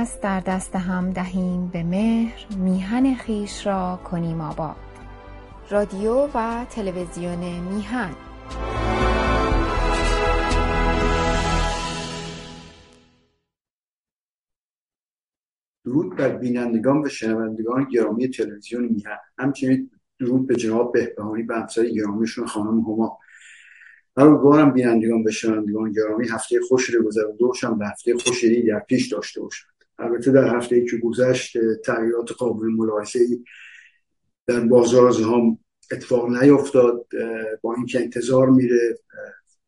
دست در دست هم دهیم به مهر میهن خویش را کنیم آباد. رادیو و تلویزیون میهن. درود بر بینندگان و شنوندگان گرامی تلویزیون میهن. همچنین درود به جناب بهبهانی و همسر گرامیشون خانم هما. امیدوارم بینندگان و شنوندگان گرامی هفته خوش رو باشم و هفته خوشی در پیش داشته باشم. البته در هفته که گذشت تغییرات قابل ملاحظه در بازار هم اتفاق نیفتاد با اینکه انتظار میره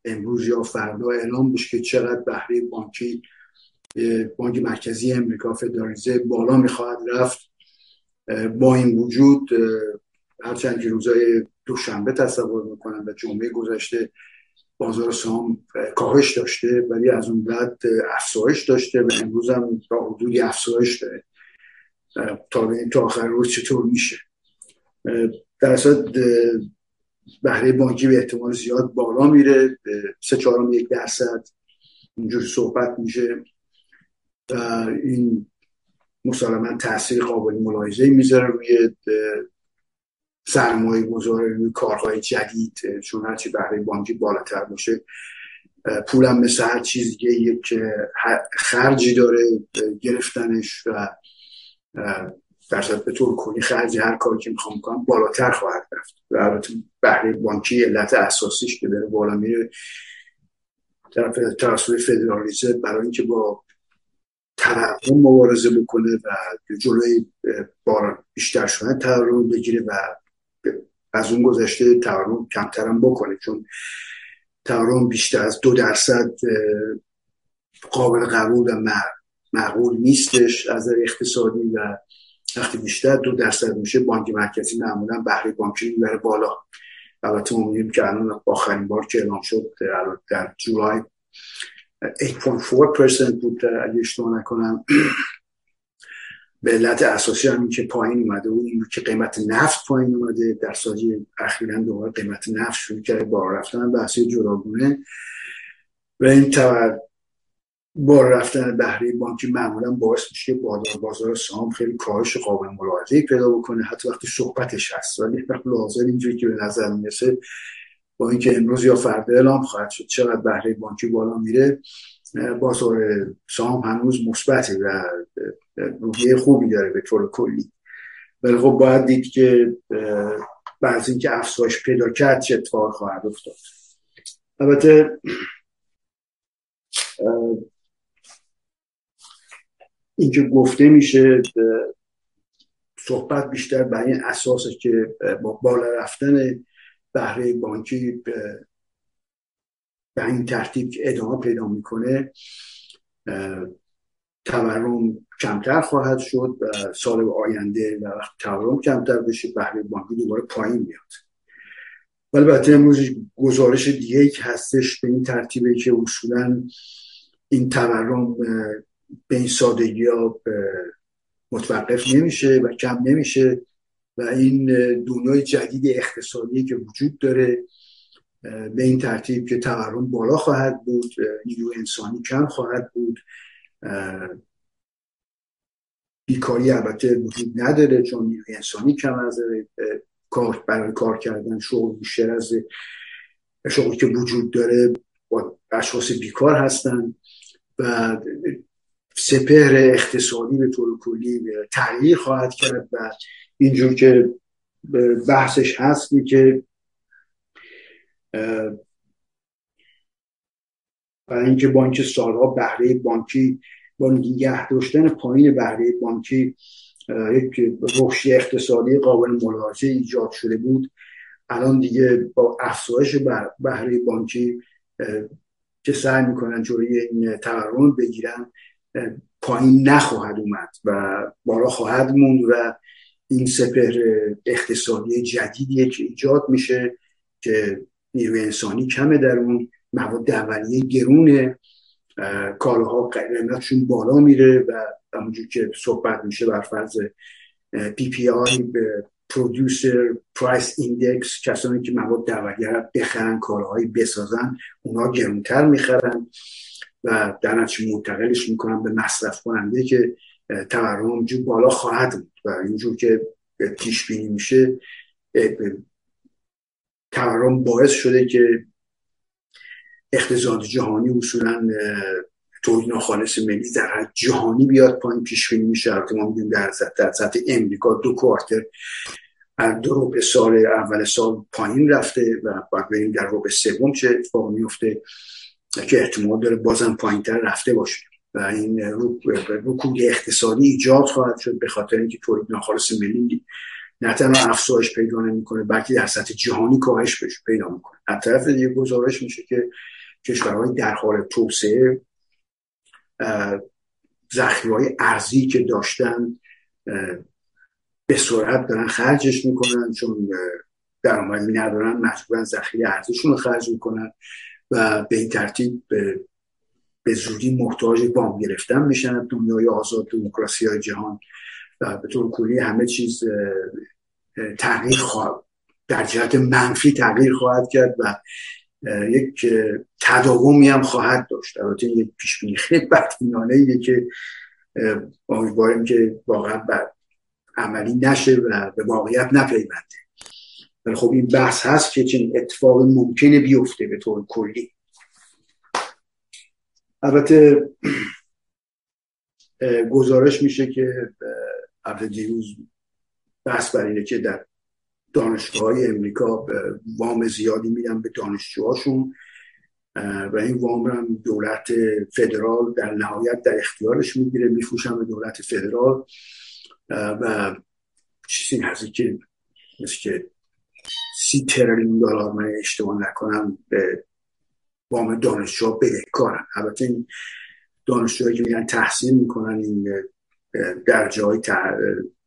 امروز یا فردا اعلام بشه که چقدر بهره بانکی بانک مرکزی امریکا فدرالیزه بالا می‌خواهد رفت. با این وجود هرچند که روزای دوشنبه تصور می‌کنم و جمعه گذشته بازار سهام کاهش داشته ولی از اون بعد افزایش داشته و امروز هم تا حدودی افزایش داره. تا به تا آخر روز چطور میشه؟ در اصل بهره بانکی به احتمال زیاد بالا میره سه چهارم یک درصد اینجور صحبت میشه و این مسلما تاثیر قابل ملاحظه می‌ذاره روی سرمایه گذاره روی کارهای جدید چون هرچی بهره بانکی بالاتر باشه پولم مثل هر چیز دیگه که خرجی داره گرفتنش و در به طور کلی خرج هر کاری که می‌خوام کنم بالاتر خواهد رفت. و البته بهره بانکی علت اساسیش که داره بالا میره طرف توسط فدرالیزه برای اینکه با تورم مبارزه بکنه و جلوی بار بیشتر شدن تورم بگیره و از اون گذشته تورم کمترم بکنه چون تورم بیشتر از دو درصد قابل قبول و معقول نیستش از اقتصادی و وقتی بیشتر دو درصد میشه بانک مرکزی معمولا بهره بانکی می‌بره بالا. البته ما که الان آخرین بار که اعلام شد در جولای 8.4% بود اگه اشتباه نکنم. به علت اساسی هم که پایین اومده و این که قیمت نفت پایین اومده در سالی اخیرا دوباره قیمت نفت شروع کرده بار رفتن بحثی جداگونه. و این بار رفتن بهره بانکی معمولا باعث میشه که بازار بازار سهام خیلی کاهش قابل ملاحظه پیدا بکنه. حتی وقتی صحبتش هست. ولی لازم اینجوری که به نظر می‌رسه با اینکه امروز یا فردا اعلام خواهد شد چقدر بهره بانکی بالا میره بازار سهام هنوز مثبته و روحیه خوبی داره به طور کلی. ولی خب باید دید که بعض اینکه افزایش پیدا کرد چه اتفاق خواهد افتاد. البته اینکه گفته میشه صحبت بیشتر بر این اساسه که با بالا رفتن بهره بانکی به این ترتیب که ادامه پیدا می‌کنه تورم کمتر خواهد شد سال آینده و وقت تورم کمتر بشه بهره بانکی دوباره پایین میاد ولی البته امروز گزارش دیگه که هستش به این ترتیبه که اصولا این تورم به این سادگی ها متوقف نمیشه و کم نمیشه و این دنیای جدید اقتصادی که وجود داره به این ترتیب که تورم بالا خواهد بود نیرو انسانی کم خواهد بود بیکاری البته وجود نداره چون نیروی انسانی کم از کار برای کار کردن شغل بیشتر از شغلی که وجود داره با اشخاص بیکار هستن و سپهر اقتصادی به طور کلی تغییر خواهد کرد و اینجور که بحثش هستی که برای اینکه بانک سالها بهره بانکی با نگه داشتن پایین بهره بانکی یک رشد اقتصادی قابل ملاحظه ایجاد شده بود. الان دیگه با افزایش بهره بانکی که سعی می‌کنن جوری این تورم بگیرن پایین نخواهد اومد و بالا خواهد موند و این سپر اقتصادی جدیدیه که ایجاد میشه که نیروی انسانی کمه در اون مواد اولیه گرونه کالاها قیمتشون بالا میره و همونجور که صحبت میشه بر فرض PPI یه producer price index کسانی که مواد اولیه رو بخرن کالاهایی بسازن اونا گرونتر می‌خرن و در نتیجه منتقلش می‌کنن به مصرف کننده که تورم جو بالا خواهد بود و اینجور که پیش بینی میشه تورم باعث شده که اقتصاد جهانی اصولا تولید ناخالص ملی در حد جهانی بیاد پایین پیش بینی میشه. البته ما میگیم در در سطح امریکا دو کوارتر دو ربع سال اول سال پایین رفته و باید بریم در ربع سوم چه اتفاق میفته که احتمال داره بازم پایین تر رفته باشه. و این رکود اقتصادی ایجاد خواهد شد به خاطر اینکه تولید ناخالص ملی نه تنها افزایش پیدا نمی‌کنه بلکه در سطح جهانی کاهش پیدا می‌کنه. از طرف دیگه گزارش میشه که کشورهای در حال توسعه ذخیره ارزی که داشتن به سرعت دارن خرجش می‌کنن چون درآمدی ندارن مجبورن ذخیره ارزیشون رو خرج می‌کنن و به این ترتیب به زودی محتاج وام گرفتن میشن. دنیای آزاد دموکراسی های جهان به طور کلی همه چیز تغییر خواهد در جهت منفی تغییر خواهد کرد و یک تداومی هم خواهد داشت. البته یک پیش بینی خیلی بدبینانه که امیدواریم که واقعا عملی نشه و به واقعیت نپیونده. ولی خب این بحث هست که چنین اتفاق ممکنه بیفته به طور کلی. البته گزارش میشه که قبل دیروز بحث بر اینه که در دانشگاه های امریکا وام زیادی میدن به دانشجوهاشون و این وام هم دولت فدرال در نهایت در اختیارش می‌گیره میفروشن به دولت فدرال و چیزی هستی که مثل که سی تریلیون دلار من اشتباه نکنم به وام دانشجو بدهکارن البته این دانشجوهایی که میگن تحصیل می‌کنن این درجه های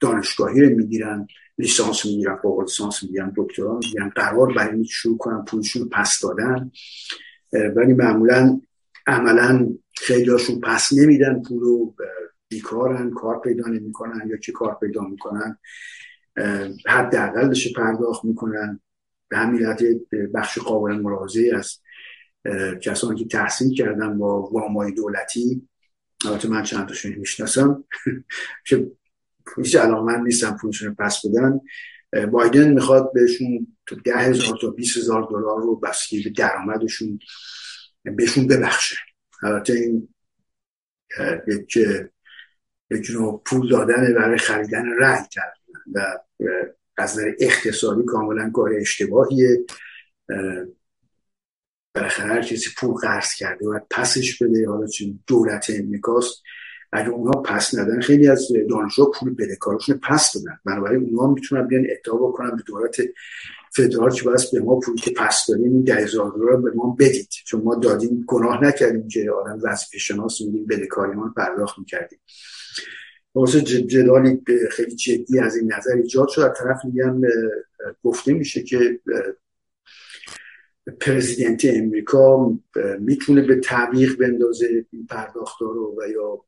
دانشگاهی رو می‌گیرن لیسانس می‌گیرن فوق لیسانس می‌گیرن دکترا می‌گیرن قرار برای شروع کنن پولشون رو پس دادن. ولی معمولا عملا خیلیاشون پس نمیدن پول رو بیکارن کار پیدا نمی‌کنن یا که کار پیدا می‌کنن. حداقلش پرداخت می‌کنن. به همین بخش قابل مراجعه است کسانی که تحصیل کردن با وامای دولتی البته من چند تاشون می‌شناسم. که هیچ علاقمند نیستم پولشون پس بدن. بایدن می‌خواد بهشون تو ده هزار تا بیس هزار دلار رو بسکی به درآمدشون بهشون ببخشه. البته این یک یک نوع پول دادن برای خریدن رأی و از نظر اقتصادی کاملا کار اشتباهیه. بالاخره هر کسی پول قرض کرده و پسش بده. حالا چون دولت امریکاست. اگه اونها پس ندن خیلی از دانشجو پول بدهکارشون پس دادن. بنابراین اونها می‌تونن بیان ادعا بکنن به دولت فدرال که باید به ما پول که پس دادیم این ده هزار دلار به ما بدید. چون ما دادیم گناه نکردیم که آدم وظیفه شناس بودیم بدهکاریمان پرداخت می‌کردیم. واسه جدالی خیلی جدی از این نظر ایجاد شد. از طرف هم گفته میشه که پرزیدنت امریکا می‌تونه به تعویق بندازه این رو و یا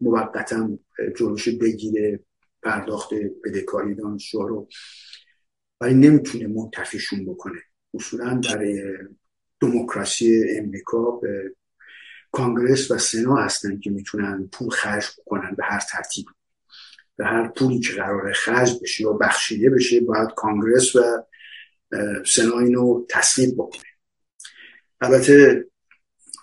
موقتا جلوش بگیره پرداخت بدهکاری دانشجو رو. ولی نمی‌تونه منتفیشون بکنه. اصولا در دموکراسی امریکا به کانگرس و سنا هستن که می‌تونن پول خرج بکنن به هر ترتیب به هر پولی که قرار خرج بشه یا بخشیده بشه باید کانگرس و سنا اینو تصویب بکنه. البته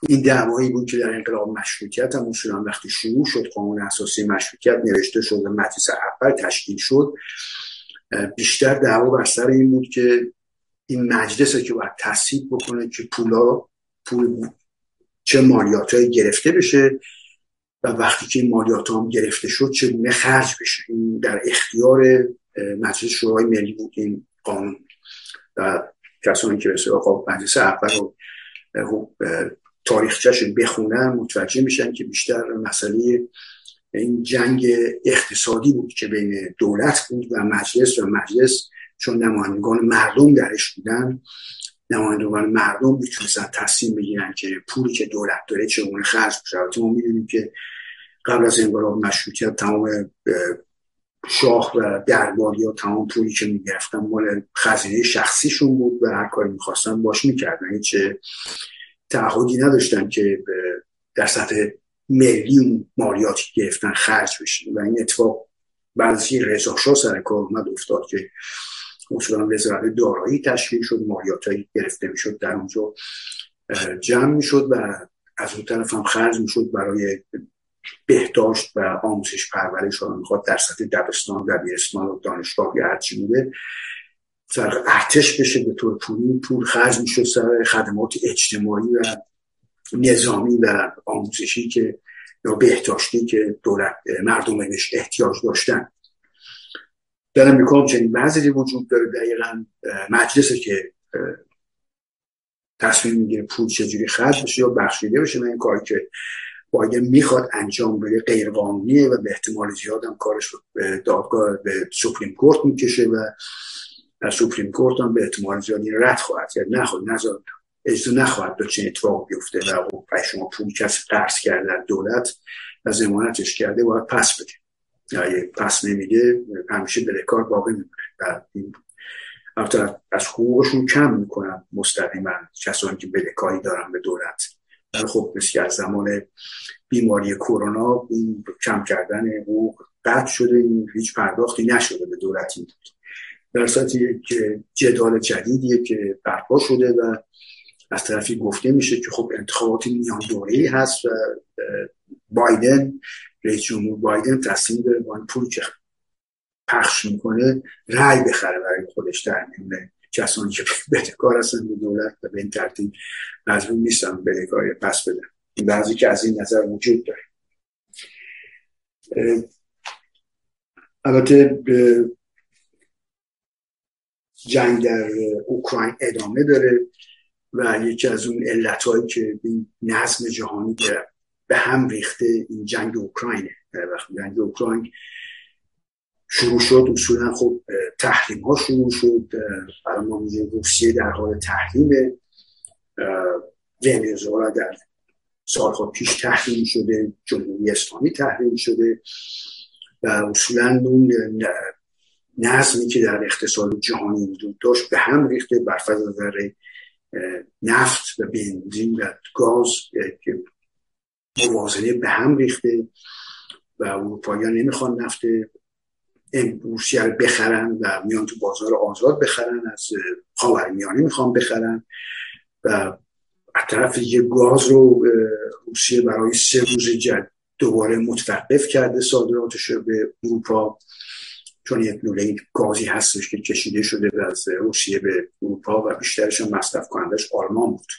این دعوایی بود که در انقلاب مشروطیت هم اصولا وقتی شروع شد قانون اساسی مشروطیت نوشته شد و مجلس اول تشکیل شد بیشتر دعوا بر سر این بود که این مجلس که باید تصویب بکنه که پولا پول چه مالیات گرفته بشه و وقتی که این مالیات هم گرفته شد چگونه خرج بشه. این در اختیار مجلس شورای ملی بود این قانون. و کسانی که به آقا مجلس اول رو تاریخچهش بخونن متوجه میشن که بیشتر مسئله این جنگ اقتصادی بود که بین دولت بود و مجلس و مجلس چون نمایندگان مردم درش بودن. نمایندگان مردم می‌تونستن تصمیم بگیرن که پولی که دولت داره چگونه خرج بشه ما می‌دونیم که قبل از انقلاب مشروطیت تمام شاه و درباری ها تمام پولی که می‌گرفتن مال خزینه شخصیشون بود و هر کاری می‌خواستن باش می‌کردن. هیچ تعهدی نداشتن که در سطح ملی اون مالیاتی گرفتن خرج بشه. و این اتفاق بعضی رضا شاه سر کار اومد افتاد که اصولا وزارت دارایی تشکیل شد مالیاتایی گرفته می‌شد در اونجا جمع می‌شد و از اون طرف هم خرج می‌شد برای بهداشت و آموزش پرورش رو می‌خواد در سطح دبستان دبیرستان و دانشگاه یا هرچی بوده ارتش بشه به طور پولی پول خرج می‌شد سر خدمات اجتماعی و نظامی و آموزشی که یا بهداشتی که دولت مردمش احتیاج داشتن. در امریکا چنین وضعی وجود داره دقیقا. مجلسه که تصمیم می‌گیره پول چجوری خرج بشه یا بخشیده بشه و این کاری که باید می‌خواد انجام بده غیر قانونیه و به احتمال زیاد هم کارش به دادگاه به سوپریم کورت می‌کشه و در سوپریم کورت هم به احتمال زیادی رد خواهد کرد. نخواهد نظر اجازه نخواهد داشت چنین اتفاق بیفته و خب شما پول کسی قرض کرده دولت و زمانتش کرده باید پس بده. اگه پس نمیده همیشه کار باقی میمونه. و از حقوقشون کم می‌کنن مستقیما. کسانی که بدهکاری دارن به دولت. خب مثل از زمان بیماری کرونا این کم کردن حقوق قطع شده هیچ پرداختی نشده به دولت این در یک جدال جدیدیه که برپا شده و از طرفی گفته میشه که خب انتخابات میان دوره‌ای هست و بایدن رئیس جمهور بایدن تصمیم داره با این پول که پخش می‌کنه رأی بخره برای خودش در میونه کسانی که بدهکار هستن به دولت و به این ترتیب مجبور نیستن بدهکاری پس بدن. این بعضی که از این نظر وجود داره. البته جنگ در اوکراین ادامه داره و یکی از اون علتهایی که این نظم جهانی به هم ریخته این جنگ اوکراینه. وقتی جنگ اوکراین شروع شد اصولا خب تحریم ها شروع شد برای ما روسیه در حال تحریم ونزوئلا در سالها پیش تحریم شده جمهوری اسلامی تحریم شده و اصولا اون نظمی که در اقتصاد جهانی وجود داشت به هم ریخته بر نظر نفت و بنزین و گاز که موازنه به هم ریخته و اروپاییان نمی‌خوان نفت روسیه رو بخرن و میان تو بازار آزاد بخرن از خاورمیانه می‌خوان بخرن و از طرف یه گاز رو روسیه برای سه روز جد دوباره متوقف کرده صادراتش به اروپا چون یک لوله گازی هستش که کشیده شده از روسیه به اروپا و بیشترش مصرف کنندش آلمان بود.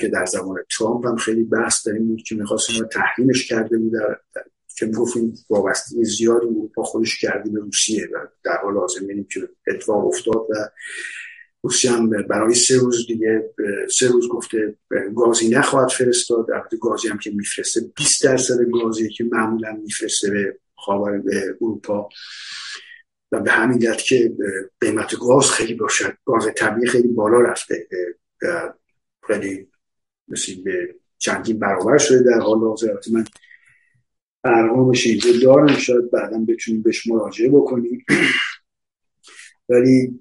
که در زمان ترامپ هم خیلی بحث داریم بود که می‌خواست رو تحریمش کرده بود در که می‌گفتیم وابستگی زیادی اروپا خودش کرده به روسیه و در حال حاضر می‌بینیم که اتفاق افتاد و روسیه هم برای سه روز دیگه سه روز گفته گازی نخواهد فرستاد. البته گازی هم که میفرسته 20 درصد گازی که معمولا میفرسته به خاور به اروپا. و به همین دلیل که قیمت گاز خیلی باشد گاز طبیعی خیلی بالا رفته. خیلی مثل به چندین برابر شده در حال حاضر. من ارقامش اینجا دارم شاید بعدا بتونیم بهش مراجعه بکنیم. ولی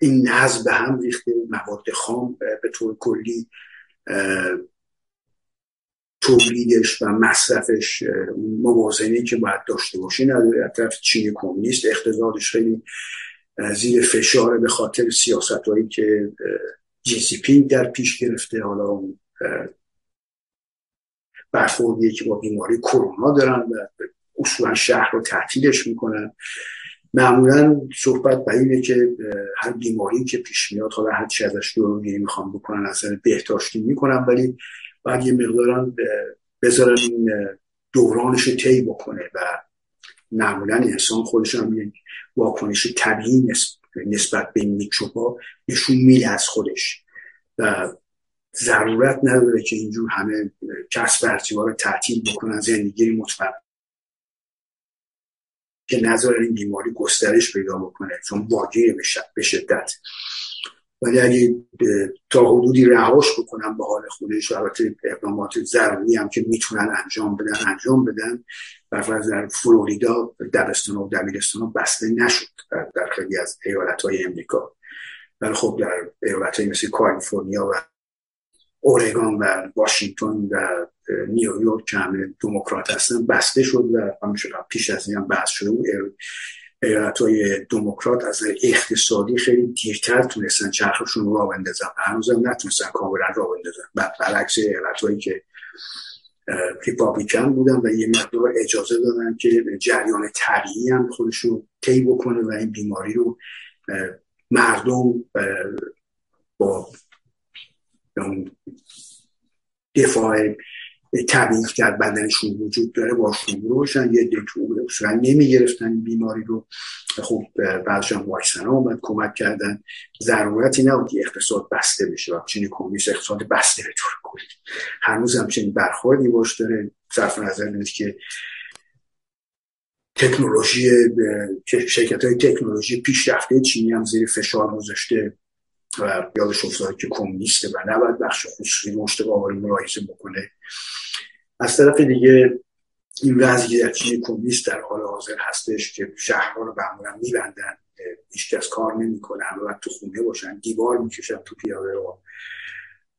این نظم به هم ریخته مواد خام به طور کلی تولیدش و مصرفش موازنه که باید داشته نداره. از طرف چین کمونیست اقتصادش خیلی زیر فشار به خاطر سیاست هایی که جی سی پی در پیش گرفته. حالا برخوردیه که با بیماری کرونا دارن و اصولا شهر رو تعطیلش می‌کنن. معمولا صحبت به اینه که هر بیماری که پیش میاد حالا هر چی ازش درونگیری می‌خوام بکنن اصلا بهداشتی می‌کنن ولی باید یه مقدارن بذارن این دورانش طی بکنه و معمولا انسان خودش هم یک واکنش طبیعی نسبت به این میکروبا نشون میده از خودش. و ضرورت نداره که اینجور همه کسب ها رو تعطیل بکنن زندگی مطمئن که نظر این بیماری گسترش پیدا بکنه چون واقعی به شدت. ولی اگه تا حدودی رهاش بکنن به حال خودش البته اقدامات ضروری هم که می‌تونن انجام بدن انجام بدن برفرض در فلوریدا دبستان و دبیرستان بسته نشد در خیلی از ایالت های امریکا. ولی خب در ایالت های مثل کالیفرنیا و اورگان و واشنگتن و نیویورک همه دموکرات هستن بسته شد و همیشه پیش از این بحث شده بود. ایالت های دموکرات از اقتصادی خیلی دیرتر تونستن چرخشون را بندازن هنوز هم نتونستن کاملا را بندازن. برعکس ایالت هایی که ریپابلیکن بودن و یه مقدار اجازه دادن که جریان طبیعی هم خودش رو طی بکنه و این بیماری رو مردم با دفاع طبیعی در بدنشون وجود داره با شروع باشن یه دکتر اصلا نمی‌گرفتن بیماری رو. خب بعدش هم واکسن اومد کمک کردن. ضرورتی نبود که اقتصاد بسته بشه و چنین کمیس اقتصاد بسته به طور کلی. هنوز هم چنین برخوردی باش داره. صرف نظر که تکنولوژی شرکت های تکنولوژی پیشرفته چینی هم زیر فشار گذاشته. و یادش افتاده که کمونیسته و نباید بخش خصوصی مشت قابل ملاحظه بکنه. از طرف دیگه این وضعی در چین کمونیست در حال حاضر هستش که شهرها رو معمولا میبندن هیچکس کار نمی‌کنه همه باید تو خونه باشن دیوار می‌کشن تو پیاده رو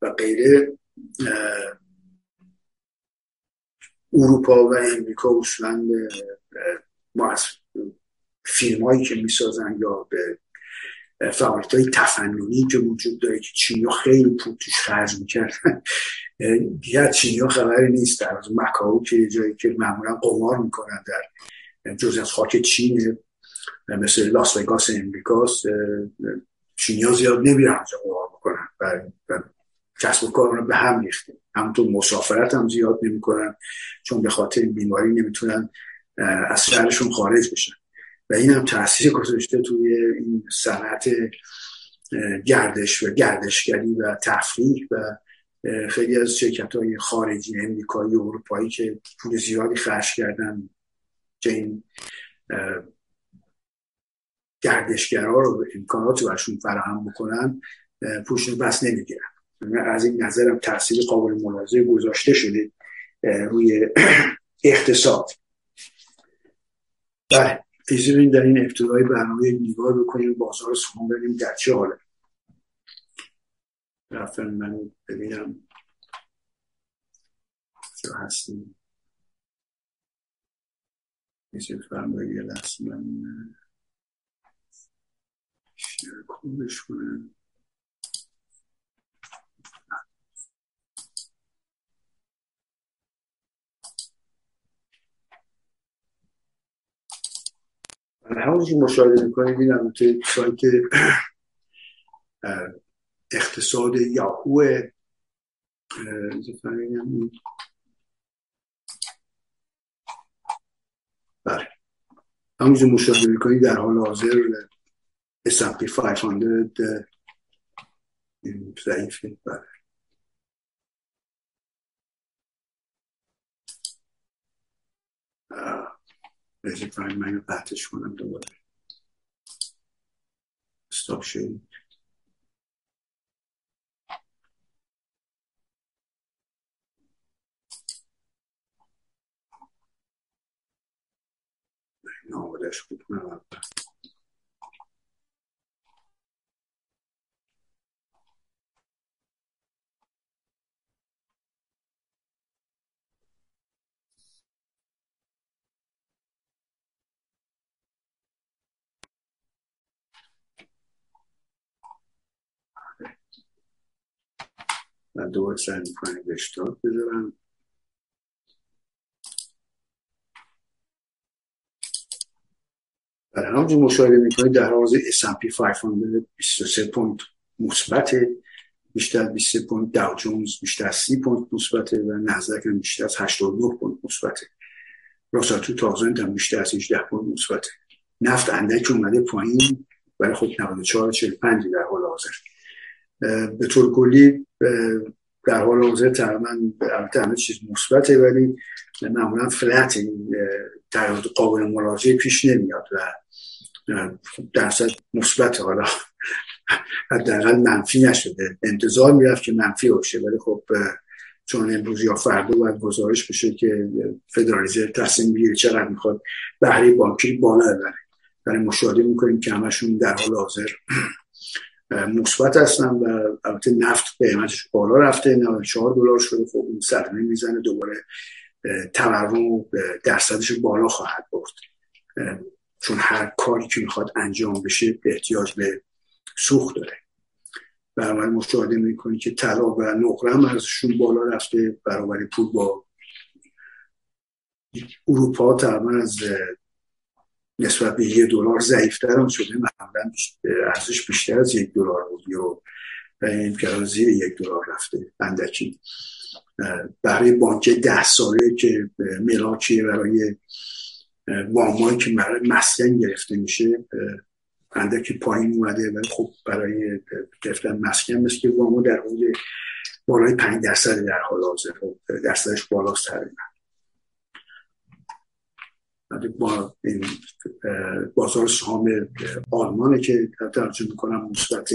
و غیره. اروپا و امریکا اصلا ما از فیلم هایی که می‌سازن یا به فعالیت های تفننی که وجود داره که چینی خیلی پول توش خرج می‌کردن دیگه چینی ها خبری نیست. در از مکاو که جایی که معمولا قمار می‌کنن در جز از خاک چین مثل لاس وگاس امریکاست چینی ها زیاد نمیرن اونجا قمار و, و کسب و کار رو به هم ریخته. همونطور مسافرت هم زیاد نمی‌کنن چون به خاطر بیماری نمی‌تونن از شهرشون خارج بشن. و این هم تاثیر گذاشته توی این صنعت گردش و گردشگری و تفریح و خیلی از شرکت های خارجی امریکایی و اروپایی که پول زیادی خرج کردن که این گردشگرها رو امکانات برشون فراهم بکنن پوشن بس نمی‌گیرن. از این نظرم تاثیر قابل ملاحظه گذاشته شده روی اقتصاد. بله. اجازه در این ابتدای برنامه نگاه بکنیم بازار سهام ببینیم در چه حاله؟ رفتن من ببینم. چه هستیم میشه فرمایی یه لحظه من شیر کنم. همونی که مشاهده می‌کنید این توی سایت اقتصاد یاهو بله. همونجور مشاهده می‌کنید در حال حاضر S&P 500 ضعیفه. بله. بذار فایل من رو قطعش کنم دوباره استاپ شد نامدش بود کنم و دوباره سعی می‌کنم به اشتراک بذارم. برای همونجور مشاهده می‌کنید در حوض S&P 500 23 point مثبت بیشتر از 23 point Dow Jones بیشتر از 30 point مثبته و نزدک بیشتر از 89 point مثبته. Russell two هم بیشتر از 18 point مثبته. نفت اندک اومده پایین ولی خب 94 45 در حال حاضر. به طور کلی در حال حاضر تقریبا البته همه چیز مثبته ولی معمولا فلت در قابل مراجعه پیش نمیاد و درصد مثبت حالا حداقل منفی نشده. انتظار می‌رفت که منفی باشه ولی خب چون امروز یا فردا باید گزارش بشه که فدرال تصمیم بگیره چقدر می‌خواد بهره بانکی بالا ببره. برای مشاهده می‌کنیم که همشون در حال حاضر. مثبت هستن و البته نفت قیمتش بالا رفته 94 دلار شده. خب اون صدمه می‌زنه دوباره تورم درصدش بالا خواهد برد. چون هر کاری که می‌خواد انجام بشه احتیاج به سوخت داره. برابر مشاهده می‌کنی که طلا و نقره هم ازشون بالا رفته. برابر پول با اروپا تقریبا از نسبت به یک دلار ضعیفتر هم شده. معمولا ارزش بیشتر از یک دلار بود. یورو و این زیر یک دلار رفته اندکی. برای بانک ده ساله که ملاکیه برای وامایی که مسکن گرفته میشه اندکی پایین اومده. ولی خب برای گرفتن مسکن مثل که وامو در حدود بالای پنج درصد در حال حاضر. خب درصدش بالاست تقریبا با این بازار سهام آلمانه که ترجمه می‌کنم مثبت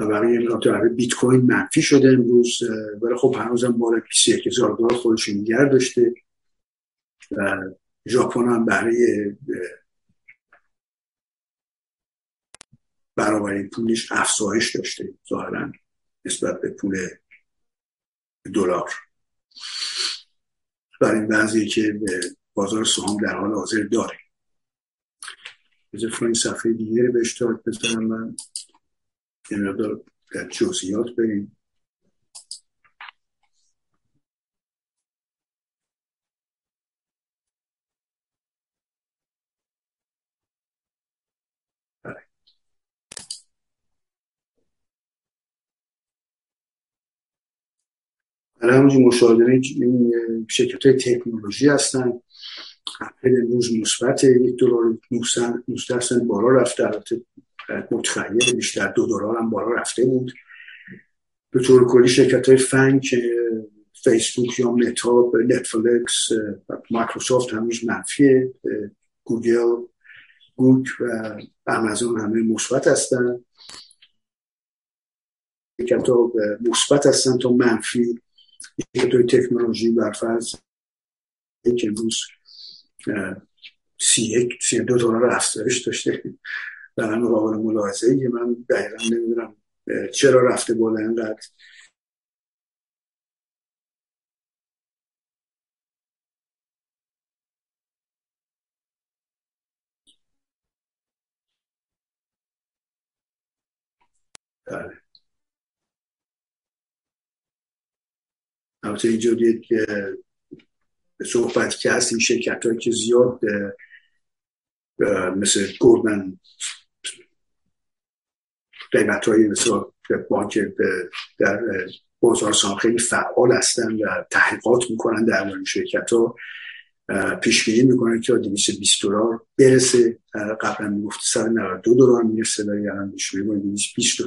و برای برای بیت کوین منفی شده امروز ولی خب هنوزم بالا 21 هزار دلار خودش نگر داشته. و ژاپن هم برای برابری پولش افزایش داشته ظاهرا نسبت به پول دلار. برای این بعضی که بازار سهام در حال حاضر داره. بذار این صفحه دیگه رو به اشتراک بذارم من. یه مقدار در جزئیات بریم. برای همونجور مشاهده شرکت های تکنولوژی هستن. اپل امروز مثبت یک دلار 19 سنت بالا رفته. البته خیلی بیشتر. دو دلار هم بالا رفته بود. به طور کلی شرکت های FAANG فیسبوک یا متا نتفلکس مایکروسافت هنوز منفیه. گوگل گوگ و آمازون همه مثبت هستن. شرکت ها مثبت هستن تا منفی شرکت تکنولوژی برفرض یک امروز سی یک سی دو دلار افزایش داشته. در قابل ملاحظه که من دقیقا نمی‌دونم چرا رفته بالا اینقدر. بله. البته اینجا دید که صحبت که هست این شرکت هایی که زیاد مثل گورمن قیمت های مثل بانک در بازار سام خیلی فعال هستن و تحقیقات می‌کنن در مورد شرکت ها پیشبینی می‌کنن که 220 دلار برسه. قبلا می‌گفت 192 دلار می‌رسه ولی الان پیشبینی 220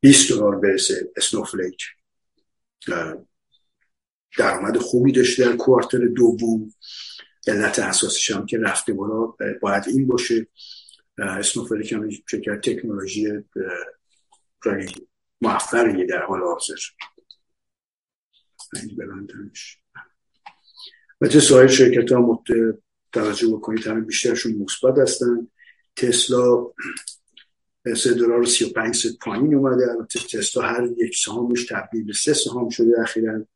20 دلار برسه. اسنوفلیک درآمد خوبی داشته در کوارتر دوم. علت اساسش هم که رفته بالا باید این باشه. اسنوفلیک هم شرکت تکنولوژی موفقیه در حال حاضر. و چه سایر شرکت ها توجه بکنید همه بیشترشون مثبت هستن. تسلا سه دلار و سی و پنج ست پایین اومده. تسلا هر یک سهامش تبدیل به سه سهام شده اخیرا.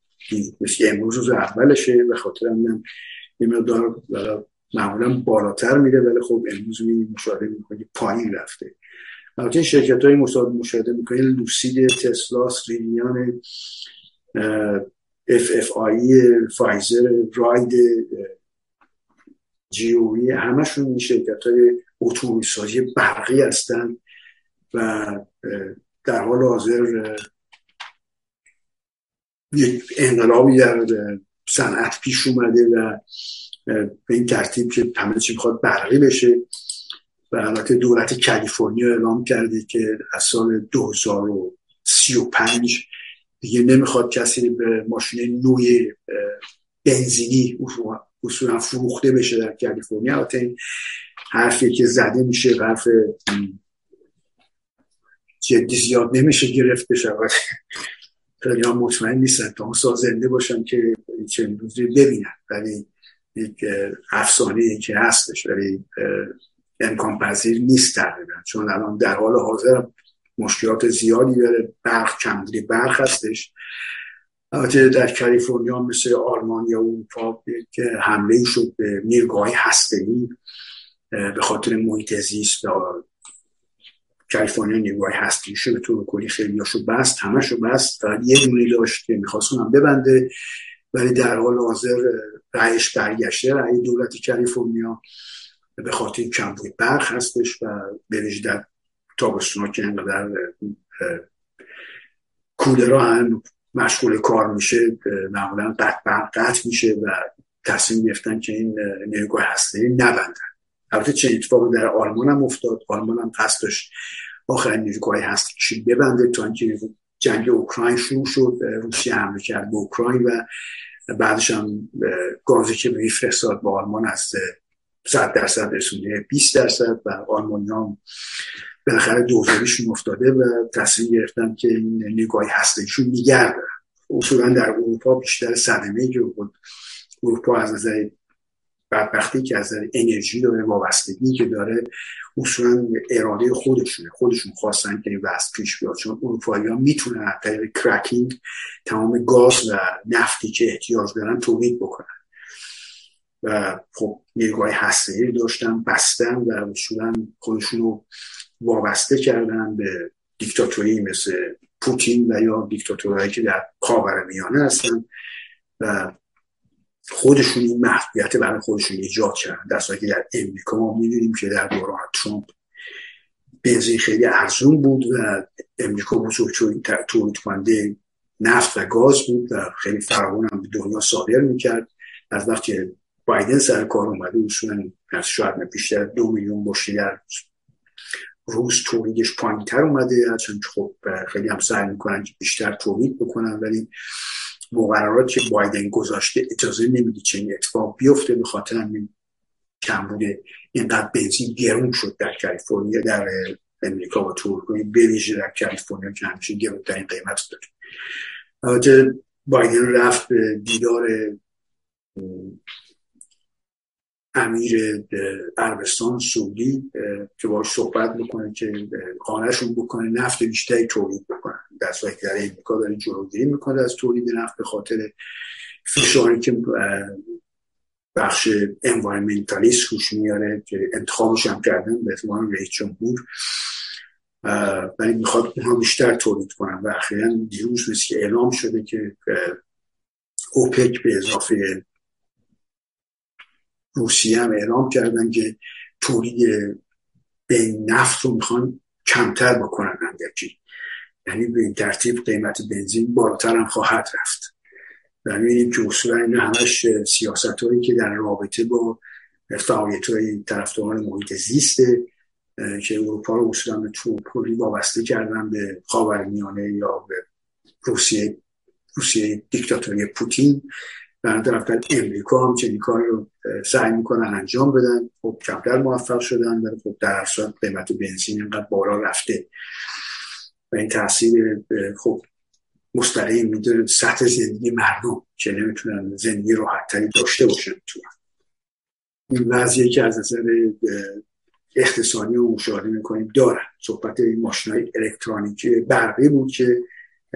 مثل امروز روز اولشه به خاطر هم یه مقدار معمولا بالاتر میره ولی خب امروز می مشاهده می‌کنی پایین رفته. البته شرکت های مشاهده می‌کنی لوسید تسلا ریلیان اف اف آی فایزر راید جیوی همشون این شرکت های اتومبیل برقی هستن و در حال حاضر یک انقلابی در صنعت پیش اومده و به این ترتیب که همه چی می‌خواد برقی بشه و البته دولت کالیفرنیا اعلام کرده که از سال 2035 دیگه نمی‌خواد کسی به ماشین نوی بنزینی اصولا فروخته بشه در کالیفرنیا. البته این حرفی که زده میشه حرف جدی زیاد نمیشه گرفت بشه خیلی هم مطمئن نیستن تا اون سازنده باشن که چه روزی ببینن. ولی یک افسانه که هستش ولی امکان پذیر نیست تقریبا. چون الان در حال حاضر مشکلات زیادی داره. برق کمگیری برق هستش. البته در کالیفرنیا مثل آلمان یا اروپا که حمله شد به نیرگاه هسته‌ای به خاطر محیط زیست کالیفرنیا نیروگاه هستی شد به طور کلی خیلی هاشو بست همشو بست فقط یه دونه داشت که می‌خواست اونم ببنده. ولی در حال حاضر رأیش برگشته. رأی دولت کالیفرنیا به خاطر کمبود برق هستش و به در تابستون که انقدر کولرا هم مشغول کار میشه معمولا قطع قطع میشه و تصمیم گرفتن که این نیروگاه هسته نبندن. البته چه اتفاقی در آلمان هم افتاد آلمان هم قصد داشت آخرین نیروگاه هسته ببنده تا اینکه جنگ اوکراین شروع شد. روسیه حمله کرد به اوکراین و بعدش هم گازی که میفرستاد به آلمان از 100 درصد رسونده 20 درصد و آلمانی هم بالاخره دوزاریشون افتاده و تصمیم گرفتن که این نگاه هستهشون میگرد اصولا در اروپا بیشتر صدمه که اروپا از نظر بدبختی که از انرژی داره وابستگی که داره اصولا اراده خودشونه. خودشون خواستن که این وضع پیش بیاد. چون اروپایی ها می‌تونن طریق کرکینگ تمام گاز و نفتی که احتیاج دارن تولید بکنن. و خب نیروگاه هسته داشتن بستن و اصولا خودشون رو وابسته کردن به دیکتاتوری مثل پوتین و یا دیکتاتورهایی که در خاور میانه هستن. و خودشون این محدودیت برای خودشون ایجاد کردن. در که در امریکا ما می‌دونیم که در دوران ترامپ بنزین خیلی ارزون بود و امریکا بزرگترین تولید کننده نفت و گاز بود و خیلی فراوان هم به دنیا صادر می‌کرد. از وقتی بایدن سر کار اومده اصولا از شاید بیشتر دو میلیون بشکه در روز تولیدش پایین تر اومده. هرچند خب خیلی هم سعی می‌کنن که بیشتر تولید بکنن ولی مقررات که بایدن گذاشته اجازه نمیده چنین اتفاق بیفته به خاطر همین بوده اینقدر بنزین گرون شد در کالیفرنیا در امریکا و ترکیه بویژه در کالیفرنیا که همیشه گرونترین قیمت داره. بایدن رفت دیدار امیر عربستان سعودی که باش صحبت بکنه که قانعشون بکنه نفت بیشتری تولید بکنن در صورتی که در امریکا داره جلوگیری می‌کنه از تولید نفت به خاطر فشاری که بخش انوایرمنتالیست روش میاره که انتخابش هم کردن به اتمام رئیس جمهور. ولی می‌خواد اونها بیشتر تولید کنن و اخیرا دیروز مثل که اعلام شده که اوپک به اضافه روسیه هم اعلام کردن که تولید به نفت رو می‌خوان کمتر بکنن اندکی. یعنی به این ترتیب قیمت بنزین بالاتر هم خواهد رفت. و می‌بینیم که اصولا این همش سیاست هایی که در رابطه با فعالیت های طرفداران محیط زیسته که اروپا رو اصولا به کلی وابسته کردن به خاورمیانه یا به روسیه روسیه دیکتاتوری پوتین. در طرفتر امریکا هم چنین کار رو سعی می‌کنن انجام بدن. خب کمتر موفق شدن ولی خب در اصلا قیمت بنزین اینقدر بالا رفته. و این تاثیر خب مستقیم می‌دونه سطح زندگی مردم که نمی‌تونن زندگی راحتتری داشته باشن تو. این وضعیه که از نظر اقتصادی و مشاهده می‌کنیم دارن. صحبت این ماشین الکترونیکی برقی بود که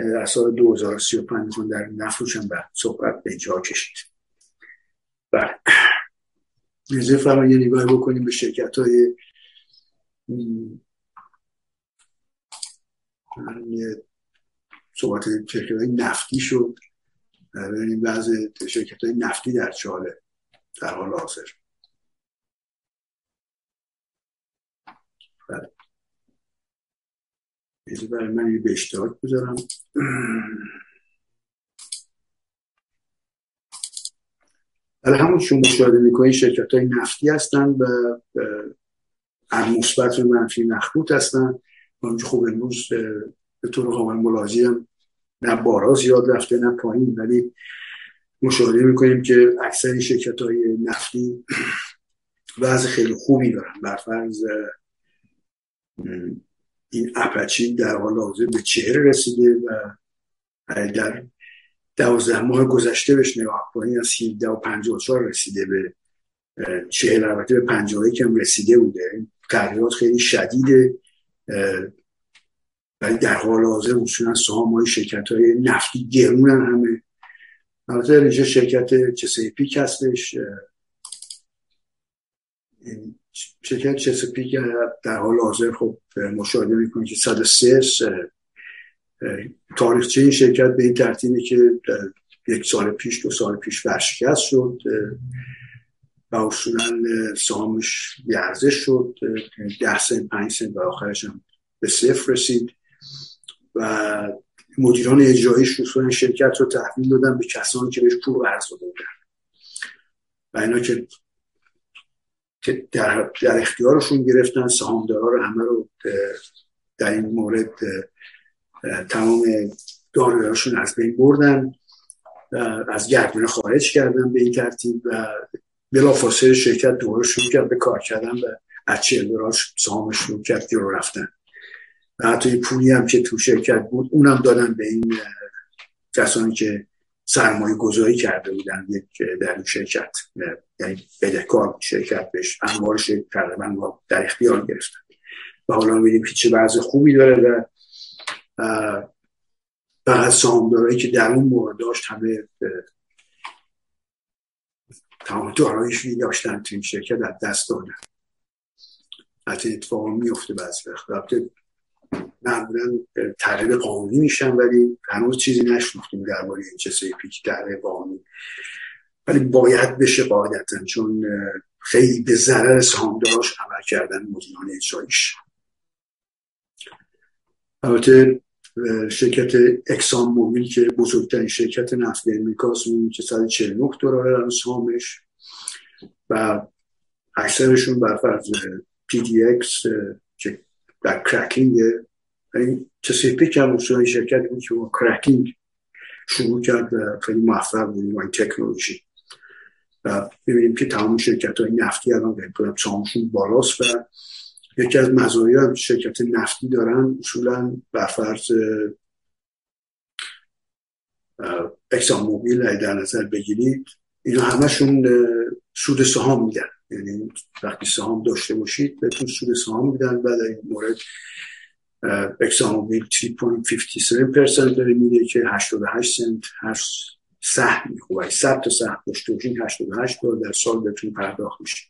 در سال 2035 می‌خوان در نفروش هم صحبت به جا کشید. بله. نیزه فرما یه نگاه بکنیم به شرکت های صحبت شرکت های نفتی شد ببینیم بعض شرکت های نفتی در چاله در حال حاضر. برای من به اشتراک بذارم. ولی همون شما مشاهده می‌کنید شرکت های نفتی هستن و مثبت و منفی مخبوط هستن. اونجا خوب امروز به طور قابل ملاحظه هم نه بارا زیاد رفته نه پایین ولی مشاهده می‌کنیم که اکثر شرکت های نفتی وضع خیلی خوبی دارن. برفرض این اپچی در حال حاضر به چهره رسیده و در دوازده ماه گذشته بهش نگاه کنی از 17 و 54 رسیده به چهل البته به پنجاه کم رسیده بوده. تغییرات خیلی شدیده ولی در حال حاضر اصولا سهام های شرکت های نفتی گرونن همه. البته اینجا شرکت چسیپیک هستش شرکت چسیپیک در حال حاضر خب مشاهده می‌کنه که 103 تاریخچه این شرکت به این ترتیبه که یک سال پیش دو سال پیش ورشکست شد. و اصولا سهامش بیارزش شد. ده سن پنج سن و آخرش هم به صفر رسید. و مدیران اجرایش رسول شرکت رو تحویل دادن به کسانی که بهش پول قرض داده بودن و اینا که در, در اختیارشون گرفتن سهامدارا رو همه رو در این مورد تمام دارایی‌هاشون از بین بردن از گردونه خارج کردن به این ترتیب و بلافاصله شرکت دوباره شروع کرد به کار کردن و از چهل دلار سهامش شروع کرد رو رفتن. و حتی پولی هم که تو شرکت بود اونم دادن به این کسانی که سرمایه گذاری کرده بودن یک در شرکت یعنی بدهکار شرکت بهش انوارش تقریبا در اختیار گرفتن. و حالا میدیم که چه وضع خوبی داره و فقط سهامدارایی که در اون مورد داشت همه تمام داراییشونی داشتن تو این شرکت از دست دادن. حتی اتفاق میفته بعضی وقت. معمولا تغییر قانونی میشن ولی هنوز چیزی نشنفتیم درباره این چه پیک تغییر قانونی. ولی باید بشه قاعدتا چون خیلی به ضرر سهامداراش عمل کردن مدیران اجراییش. البته شرکت اکسان موبیل که بزرگترین شرکت نفت امریکاست اون که 149 دلار سهامش و اکثرشون بر فرض پی دی اکس که در کرکینگ این چسیپیک هم اصولا شرکت بود که کرکینگ شروع کرد و خیلی موفق بود با این تکنولوژی و ببینیم که تمام شرکت های نفتی الان به سهامشون بالاست و یکی از مزایای هم شرکت نفتی دارن اصولا فرض اکسان موبیل در نظر بگیرید اینا همشون سود سهام میدن. یعنی وقتی سهام داشته باشید بهتون سود سهام میدن. و در این مورد اکسان موبیل 3.57% داره میده که 88 سنت هر سهم می‌خواه 100 تا سهم داشته باشین 88 دلار در سال بهتون پرداخت میشه.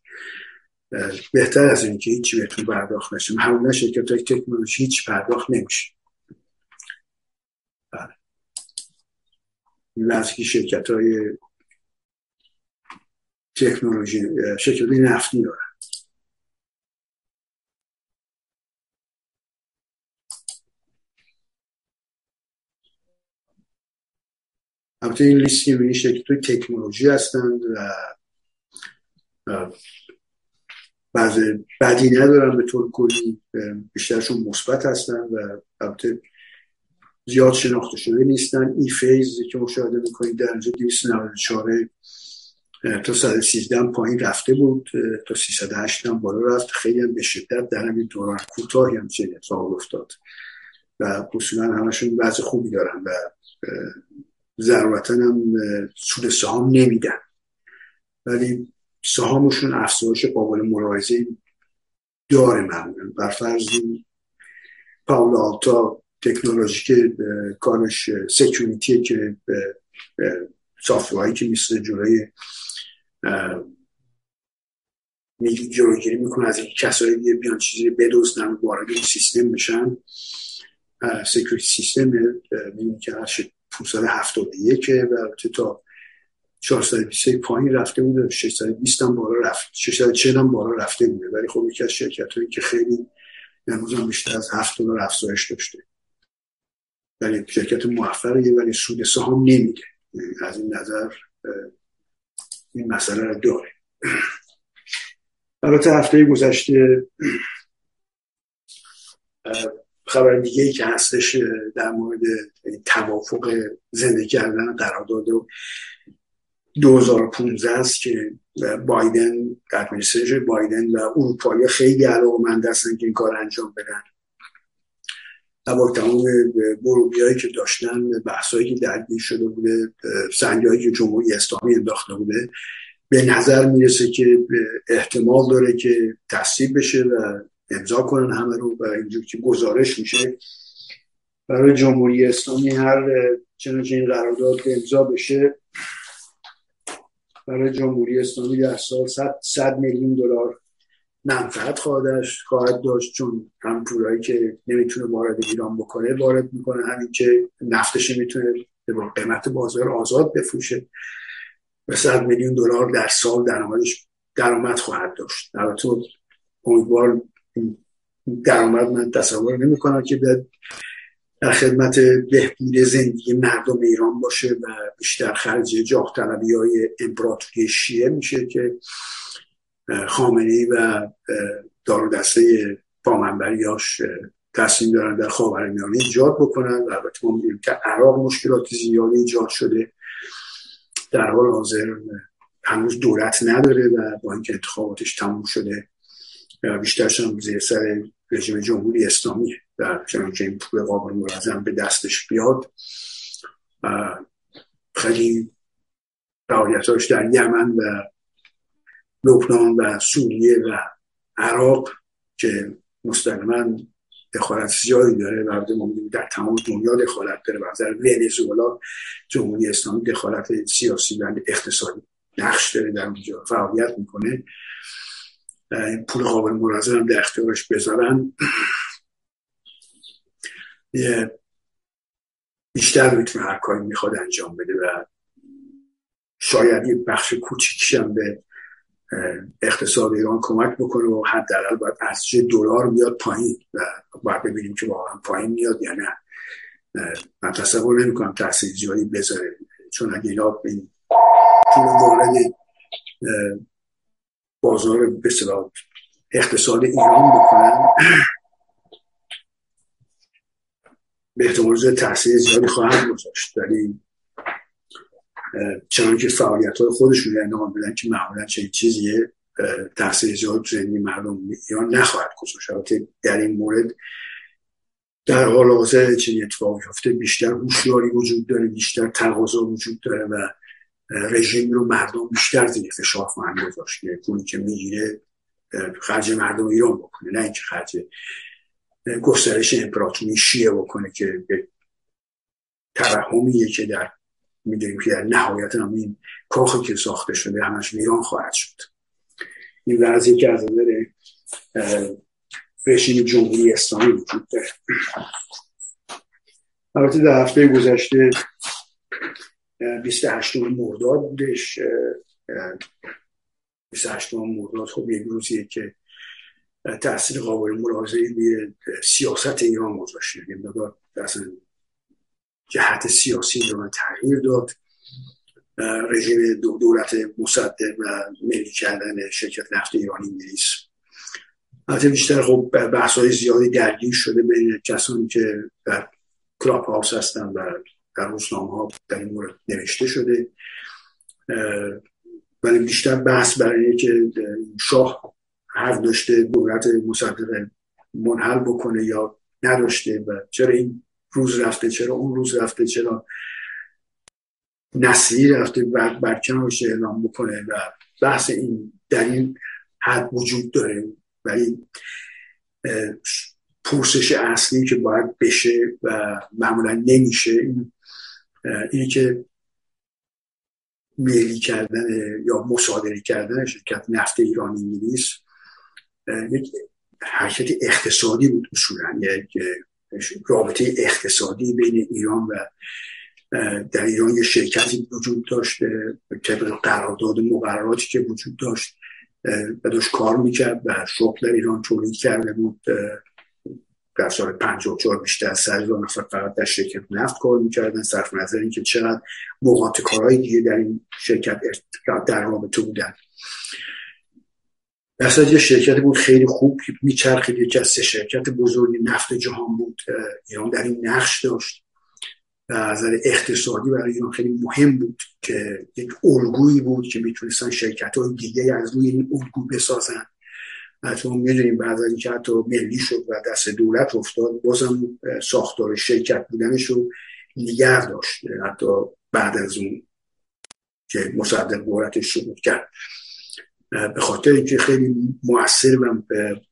بهتر از اینکه هیچی بهتون پرداخت نشه. معمولا شرکت های تکنولوژی هیچ پرداخت نمیشه. بله. این شرکت های تکنولوژی شرکت نفتی دارن. البته این لیستی به این شرکت تکنولوژی هستند و بعض بدی ندارن به طور کلی بیشترشون مثبت هستن و البته زیاد شناخته شده نیستن. ای فیز که مشاهده می‌کنید در اینجا 294 تا 113 پایین رفته بود تا 308 هم بالا رفت. خیلی هم به شدت در همین دوران کوتاهی هم چنین اتفاق افتاد. و اصولا همشون وضع خوبی دارن و ضرورتا هم سود سهام نمیدن. ولی سهامشون افزایش قابل ملاحظه داره معمولا. بر فرض Palo Alto تکنولوژی که کارش security که software ی که مثل جلوی جلوگیری می‌کنه از این کسایی دیگه بیان چیزی بدزدن وارد این سیستم بشن. security سیستم می‌بینی که 571 و تا 420 پایین رفته بوده. 620 هم بالا رفت. 640 هم بالا رفته بوده. ولی خب یکی از شرکت هایی که خیلی امروز هم بیشتر از 7 دلار افزایش داشته. ولی شرکت موفقیه ولی سود سهام نمیده. از این نظر این مسئله رو داره. البته هفته گذشته خبر دیگه ای که هستش در مورد توافق زندگی کردن قرارداد و 2015 است که بایدن ادمنستریشن بایدن و اروپایی خیلی علاقمند هستن که این کار انجام بدن. با تمام هایی که داشتن بحثایی که درگیر شده بوده هایی که جمهوری اسلامی انداخته بوده به نظر می‌رسه که احتمال داره که تصویب بشه و امضا کنن همه رو و اینجور که گزارش میشه. برای جمهوری اسلامی هر چنانچه این قرارداد امضا بشه برای جمهوری اسلامی در سال 100 میلیون دلار منفعت خواهدش خواهد داشت چون هم پولایی که نمی‌تونه وارد ایران بکنه وارد می‌کنه. همین که نفتش می‌تونه به قیمت بازار آزاد بفروشه. و 100 میلیون دلار در سال درآمدش درآمد خواهد داشت. البته امیدوار درآمد من تصور نمی کنم که در خدمت بهبود زندگی مردم ایران باشه و بیشتر خرج جاه های امپراتوری شیعه میشه که خامنه ای و دار دسته پامنبریاش تصمیم دارن در خاورمیانه ایجاد بکنن. و البته ما می‌دونیم که عراق مشکلات زیادی ایجاد شده. در حال حاضر هنوز دولت نداره و با اینکه انتخاباتش تموم شده بیشترش هم زیر سر رژیم جمهوری اسلامی و چنانکه این پول قابل مرزم به دستش بیاد. خیلی فعالیتاش در یمن و لبنان و سوریه و عراق که مستقیما دخالت زیادی داره و در تمام دنیا دخالت داره و در ونزوئلا جمهوری اسلامی دخالت سیاسی و اقتصادی نقش داره در اونجا. فعالیت می‌کنه. پول قابل مرزه هم در اختیارش بذارن. بیشتر می‌تونه هر کاری می‌خواد انجام بده و شاید یه بخش کوچیکش هم به اقتصاد ایران کمک بکنه و حداقل باید ارزش دلار بیاد پایین و باید ببینیم که واقعا پایین میاد یا نه. من تصور نمی کنم تاثیر زیادی بذاره. چون اگه اینا این پول وارد بازار به اقتصاد ایران بکنن به احتمال تاثیر زیادی خواهد گذاشت. ولی چون که فعالیت های خودشون انجام بدن که معمولا چه چیزیه تاثیر زیاد زندگی مردم ایران نخواهد گذاشت در این مورد در حال حاضر چنین اتفاقی افتاده. بیشتر هوشیاری وجود داره بیشتر تقاضا وجود داره و رژیم رو مردم بیشتر زیر فشار خواهند گذاشت که پولی که می‌گیره خرج مردم ایران بکنه. نه اینکه خرج گسترش امپراتوری شیعه بکنه که به توهمیه که در می‌دونیم که در نهایت هم این کاخی که ساخته شده همش ویران خواهد شد. این وضعی که از نظر رژیم جمهوری اسلامی وجود داره. البته در هفته گذشته 28 مرداد بودش. 28 مرداد خب یک روزیه که تاثیر قابل ملاحظه سیاست ایران گذاشته. یعنی اصلا جهت سیاسی رو تغییر داد. رژیم دولت مصدق و ملی کردن شرکت نفت ایران انگلیس. البته بیشتر خب بحث های زیادی درگیر شده بین کسانی که در کلاب هاوس هستن و در روزنامه ها در این مورد نوشته شده. ولی بیشتر بحث برای که شاه حق داشته دولت مصدق منحل بکنه یا نداشته و چرا این روز رفته چرا اون روز رفته چرا. نسلی رفته بر برکنارش اعلام بکنه و بحث این در این حد وجود داره. ولی پرسش اصلی که باید بشه و معمولا نمیشه این اینی که میلی کردن یا مصادره کردن شرکت نفت ایران انگلیس یک حرکت اقتصادی بود اصولا. یک رابطه اقتصادی بین ایران و در ایران یه شرکتی وجود داشت طبق قرارداد مقرراتی که وجود داشت و داشت کار می‌کرد و شغل در ایران تولید کرده بود در سال 54 بیشتر از سر نفر فقط در شرکت نفت کار می‌کردن. صرف نظر اینکه چقدر موقعات کارهای دیگه در این شرکت در رابطه بودن. اصلا یه شرکت بود خیلی خوب میچرخید یکی از سه شرکت بزرگ نفت جهان بود ایران در این نقش داشت. و از اقتصادی برای ایران خیلی مهم بود که یک الگویی بود که می‌تونستن شرکت های دیگه از روی این الگو بسازن. حتی می‌دونیم بعد از اینکه حتی ملی شد و دست دولت افتاد بازم ساختار شرکت بودنش رو نگر داشت. حتی بعد از اون که مصدق قورتش شروع کرد. به خاطر اینکه خیلی موثر و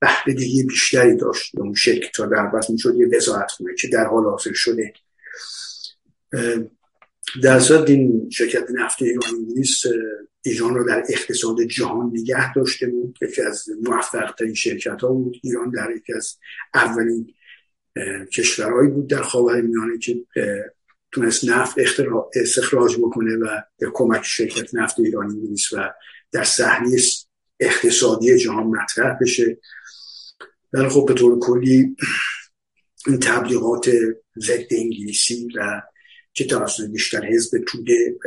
بهرهدهی بیشتری داشت. اون شکل تا در بس می‌شد یه وزارت خونه که در حال حاضر شده. در صورت این شرکت نفت ایران انگلیس ایران رو در اقتصاد جهان نگه داشته بود. یکی از موفق ترین شرکت ها بود. ایران در یکی از اولین کشورهایی بود در خاور میانه که تونست نفت استخراج بکنه و به کمک شرکت نفت ایران انگلیس و صحنه اقتصادی جهان مطرح بشه. ولی خب به طور کلی این تبلیغات ضد انگلیسی و که توسط بیشتر حزب توده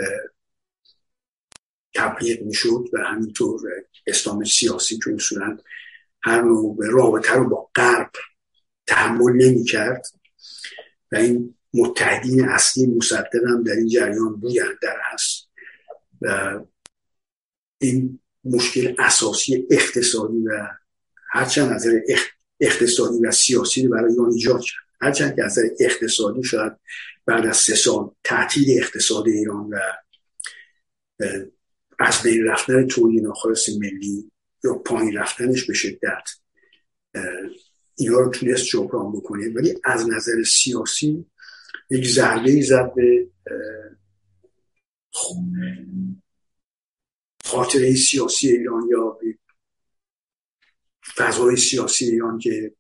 تبلیغ می‌شد و همینطور اسلام سیاسی که اصولا هر نوع رابطه رو با غرب تحمل نمی کرد و این متحدین اصلی مصدق در این جریان بودن در هست و این مشکل اساسی اقتصادی و هرچند از اقتصادی و سیاسی برای ایران ایجاد کرد. هرچند که از اقتصادی شاید بعد از سه سال تعطیل اقتصاد ایران و از بین رفتن تولید ناخالص ملی یا پایین رفتنش به شدت اینا رو تونست جبران بکنه. ولی از نظر سیاسی یک ضربه ای زد به خاطره سیاسی ایران یا فضای سیاسی ایران که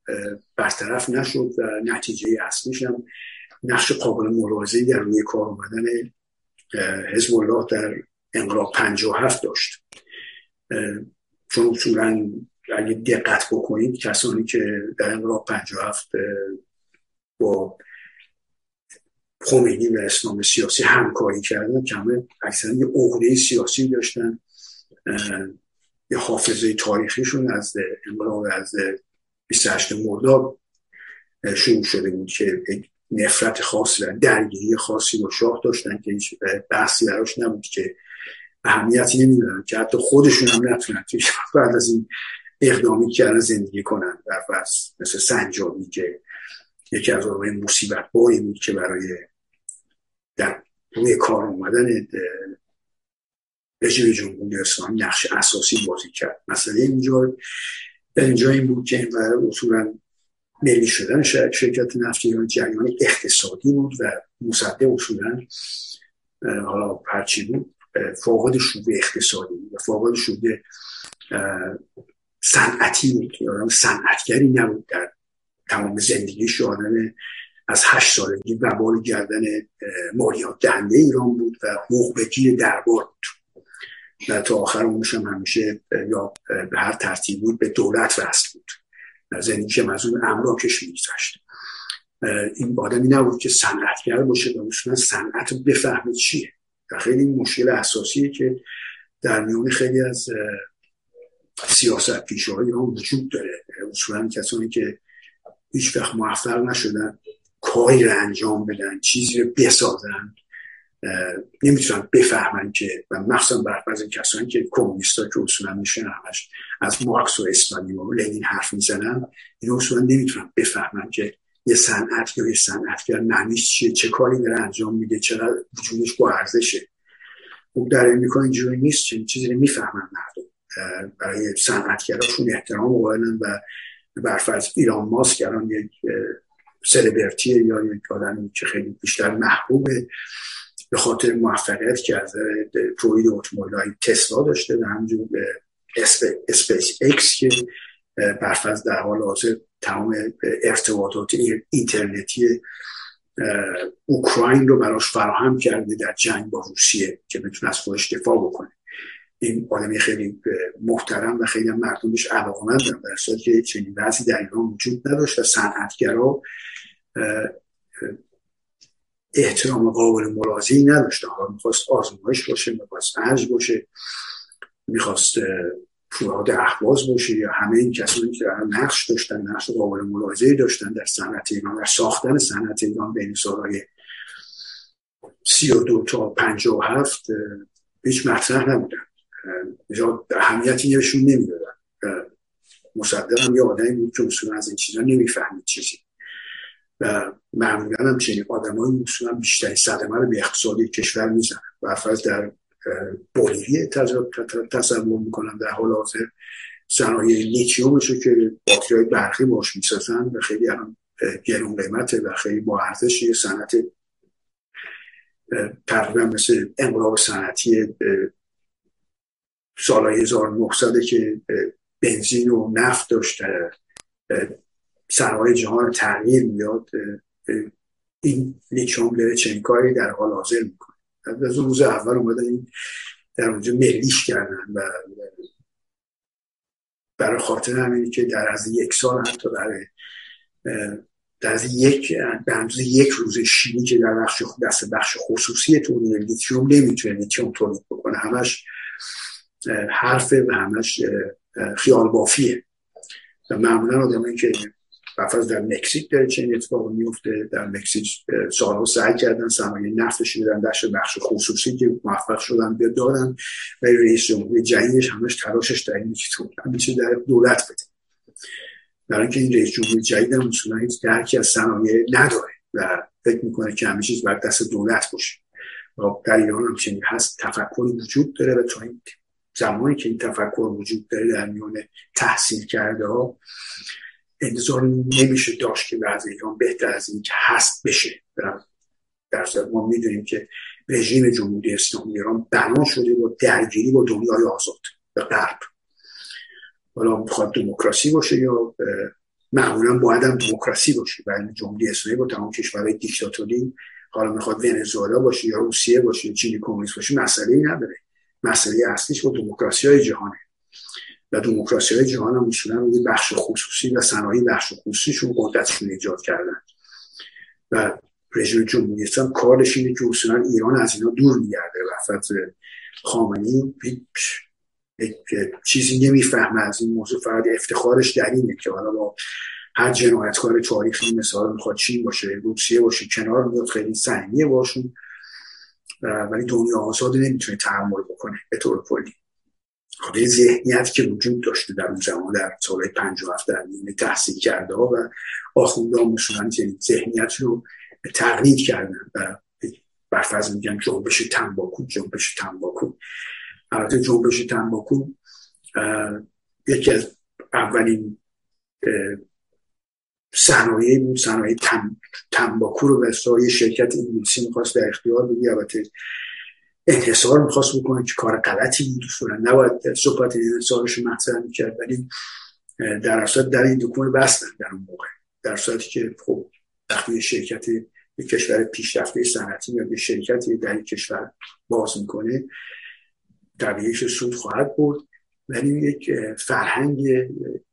برطرف نشد و نتیجه اصلیش هم نقش قابل ملاحظه‌ای در روی کار اومدن حزب الله در انقلاب 57 داشت. چون اصولا اگه دقت بکنید کسانی که در انقلاب 57 با خمینی و اسلام سیاسی همکاری کردن کمه اکثرا یه عقده سیاسی داشتن. یه حافظه تاریخیشون از انقلاب از 28 مرداد شروع شده بود که نفرت خاصی و درگیری خاصی با شاه داشتن که هیچ بحثی براش نبود که اهمیتی نمی‌دونن که حتی خودشون هم نتونن بعد از این اقدامی کردن زندگی کنن فرض مثل سنجابی که یکی از آقای مصیبت بایی بود که برای در روی کار اومدن رژیم جمهوری اسلامی نقش اساسی بازی کرد. مسئله اینجا اینجا این بود که این اصولا ملی شدن شرکت نفت ایران جریان اقتصادی بود و مصدق اصولا حالا هرچی بود فاقد شعبه اقتصادی بود و فاقد شعبه صنعتی بود. یا صنعتگری نبود در تمام زندگیش. آدم از هشت سالگی بال گردن مالیات دهنده ایران بود و موقبگی دربار بود. تا آخر اونش هم همیشه یا به هر ترتیب بود به دولت وصل بود. زندگی که از اون املاکش میگذشت. این آدمی نبود که صنعتگر باشه و اصولا صنعت بفهمه چیه. و خیلی مشکل اساسیه که در میون خیلی از سیاست پیشه های ایران وجود داره. اصولا کسانی که هیچ وقت موفق نشدن کاری انجام بدن چیزی رو بسازن. نمی‌تونن بفهمن که و مخصوصا برخلاف کسانی که کمونیستا که اصولا میشن همش از مارکس و استالین و لنین حرف می‌زنن این اصولا نمی‌تونن بفهمن که یه صنعت یا یه صنعتگر معنیش چیه چه کاری داره انجام میده چرا وجودش با ارزشه. خب در امریکا اینجوری نیست چنین چیزی رو می‌فهمن مردم. برای صنعتگراشون احترام قائلن و برفرض ایران ماسک الان یک سلبرتیه یا یک آدمی که خیلی بیشتر محبوبه. به خاطر موفقیت که از تولید اتومبیل تسلا داشته و همینجور به اسپیس اکس که برفرض در حال حاضر تمام ارتباطات اینترنتی اوکراین رو براش فراهم کرده در جنگ با روسیه که بتونه از خودش دفاع بکنه. این آدمی خیلی محترم و خیلی مردمش علاقمند در صورتی که چنین وضعی در ایران وجود نداشت و صنعتگرا احترام قابل ملاحظه‌ای نداشته. حالا می‌خواست آزمایش باشه می‌خواست ارج باشه می‌خواست فولاد احواز باشه یا همه این کسانی که نقش داشتن نقش قابل ملاحظه‌ای داشتن در صنعت ایران در ساختن صنعت ایران بین سالهای سی و دو تا پنجاه و هفت هیچ مطرح نبودن. اهمیتی نشون نمی‌دادن. مصدق هم یه آدمی بود که اصولا از این چیزا نمی‌فهمید چیزی. و معمولا هم چنین آدم های اصولا بیشتری صدمه رو به اقتصادی کشور می‌زنن. و فرض در بولیوی تصور می‌کنم در حال حاضر صنایع لیتیومش که باتری برقی باش می‌سازن و خیلی الان گرون قیمته و خیلی با ارزش یه صنعت تقریبا مثل انقلاب صنعتی سالهای 1900 که بنزین و نفت داشت سرهای جهان تغییر میاد این لیتیوم داره چنین کاری در حال حاضر می‌کنه. از روز اول اومدن این در اونجا ملیش کردن و برای خاطر همینی که در از یک سال حتی برای در از یک به یک روز شیمی که در بخش دست بخش خصوصی تولید لیتیوم نمی‌تونه لیتیوم تولید بکنه همش حرفه و همش خیال بافیه. و معمولا آدمایی که فرض در مکزیک داره چنین اتفاق میفته در مکزیک سالها سعی کردن صنایع نفتش بدن داشت بخش خصوصی که موفق شدن بیاد دادن و رئیس جمهوری جدیدش همش تلاشش در اینه که در دولت بده. برای اینکه این رئیس جمهوری جدید هم اصولا هیچ درکی از صنایع نداره و فکر می‌کنه که همه چیز باید دست دولت باشه. و در ایران هم چنین هست تفکری وجود داره و تا این زمانی که این تفکر وجود داره در میان تحصیل کرده ها انتظار نمیشه داشت که وضع ایران بهتر از این که هست بشه. در ما می‌دونیم که رژیم جمهوری اسلامی ایران بنا شده با درگیری با دنیای آزاد به غرب. حالا می‌خواد دموکراسی باشه یا معمولا باید هم دموکراسی باشه. و جمهوری اسلامی با تمام کشورهای دیکتاتوری حالا می‌خواد ونزوئلا باشه یا روسیه باشه یا چینی کمونیست باشه مسئله ای نداره. مسئله اصلیش با دموکراسی های جهانه. و دموکراسی های جهان هم اصولا بخش خصوصی و صنایع بخش خصوصیشون قدرتشون ایجاد کردن. و رژیم جمهوری اسلامی کارش اینه که اصولا ایران از اینا دور میگرده. و خامنی چیزی نمی‌فهمه. از این موضوع فقط افتخارش در اینه که حالا با هر جنایتکار تاریخی مثال می‌خواد چین باشه روسیه باشه کنار میاد خیلی سنگیه باشون. ولی دنیا آزاد نمی‌تونه تحمل بکنه به طور کلی. خاطر ذهنیت که وجود داشته در اون زمان در سال 57 در نیمه تحصیل کرده ها و آخونده ها ذهنیت رو تغییر کردن و برفرض میگن جنبش تنباکو جنبش تنباکو. البته جنبش تنباکو یکی از اولین صنایع بود صنایع تنباکو رو به یه شرکت انگلیسی می‌خواست در اختیار بگی البته انحصار می‌خواست بکنه که کار غلطی بود اصولا نباید صحبت انحصارش مطرح می‌کرد ولی در اصل در این دکون بستن در اون موقع. در صورتی که خب وقتی شرکت یک کشور پیشرفته صنعتی یا یه شرکتی در یک کشور باز می‌کنه طبیعیش سود خواهد برد. ولی یک فرهنگ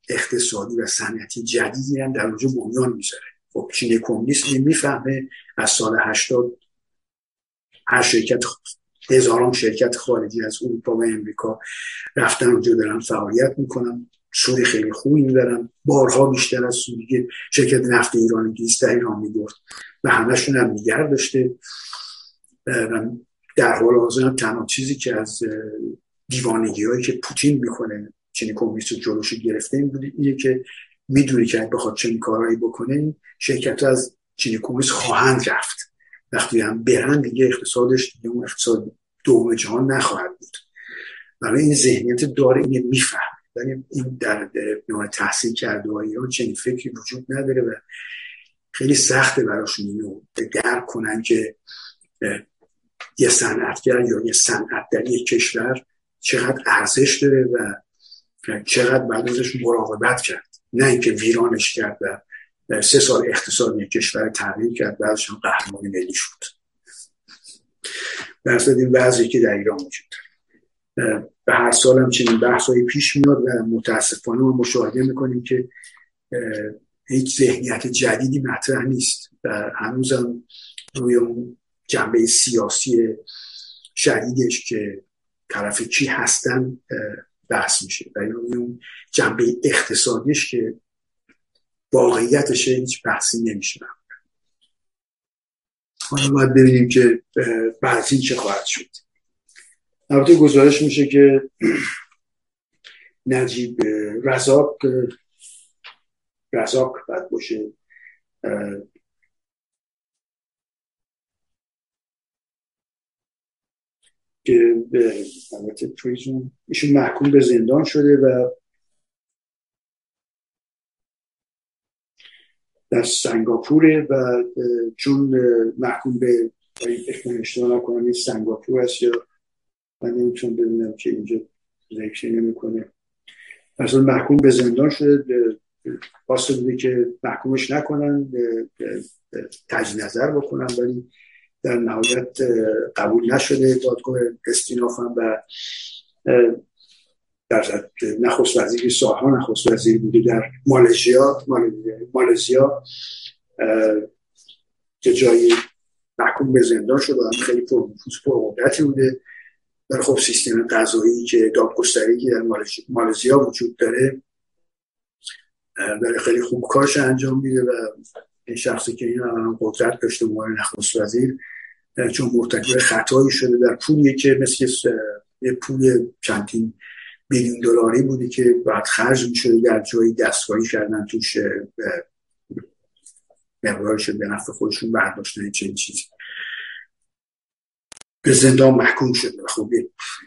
اقتصادی و صنعتی جدیدی هم در اونجا بنیان می‌ذاره. خب چین کمونیست می‌فهمه از سال 80 هر شرکت هزاران شرکت خارجی از اروپا و امریکا رفتن اونجا دارن فعالیت می‌کنن. سود خیلی خوبی می‌برن. بارها بیشتر از سودی شرکت نفت ایران گیست در ایران می‌برد و همشون هم میگر داشته. در حال حاضر تنها چیزی که از دیوانگی هایی که پوتین می‌کنه چنین کمونیست جلوش گرفته این بوده اینه که می‌دونی که بخواد چنین کارهایی بکنه شرکت از چینی کمونیست خواهند رفت. وقتی هم برن دیگه اقتصادش دیگه اون اقتصاد دوم جهان نخواهد بود. برای این ذهنیت داره این میفهم ولی این در نوع تحصیل کرده های ایران چنین فکری وجود نداره و خیلی سخته براشون اینو درک کنن که یه صنعتگر یا یه صنعت در یک کشور چقدر ارزش داره و چقدر بعد ازش مراقبت کرد. نه اینکه ویرانش کرد و سه سال اقتصاد کشور تغییر کرد بعدش هم قهرمان ملی شد. در این وضعی که در ایران وجود به هر سال هم چنین بحثایی پیش میاد و متاسفانه ما مشاهده می‌کنیم که هیچ ذهنیت جدیدی مطرح نیست و هنوزم روی اون جنبه سیاسی شدیدش که طرف چی هستن بحث میشه. و اون جنبه اقتصادیش که واقعیتش هیچ بحثی نمیشه. حالا باید ببینیم که بعد چه خواهد شد. البته گزارش میشه که نجیب رزاق رزاق باید باشه. که البته ایشون محکوم به زندان شده و در سنگاپوره و چون محکوم به اشتباه نکنم سنگاپور هست یا من نمی‌تونم ببینم که اینجا ذکری نمی‌کنه. مثلا محکوم به زندان شده خواسته بوده که محکومش نکنن تجدید نظر بکنن ولی در نهایت قبول نشده دادگاه استیناف هم و در نخست وزیر سالها نخست وزیر بوده در مالزیا. مالزیا که جایی محکوم به زندان شده هم خیلی پرقدرتی بوده. در خب سیستم قضایی که دادگستری که در مالزیا وجود داره برای خیلی خوب کارش انجام میده و این شخصی که این قدرت داشته عنوان نخست وزیر چون مرتکب خطایی شده در پولی که مثل یه پول چندین بیلیون دلاری بودی که بعد خرج می‌شده در جایی دستگاهی کردن توش مقدارش به نفع خودشون برداشتن چه چیزی. به زندان محکوم شد خب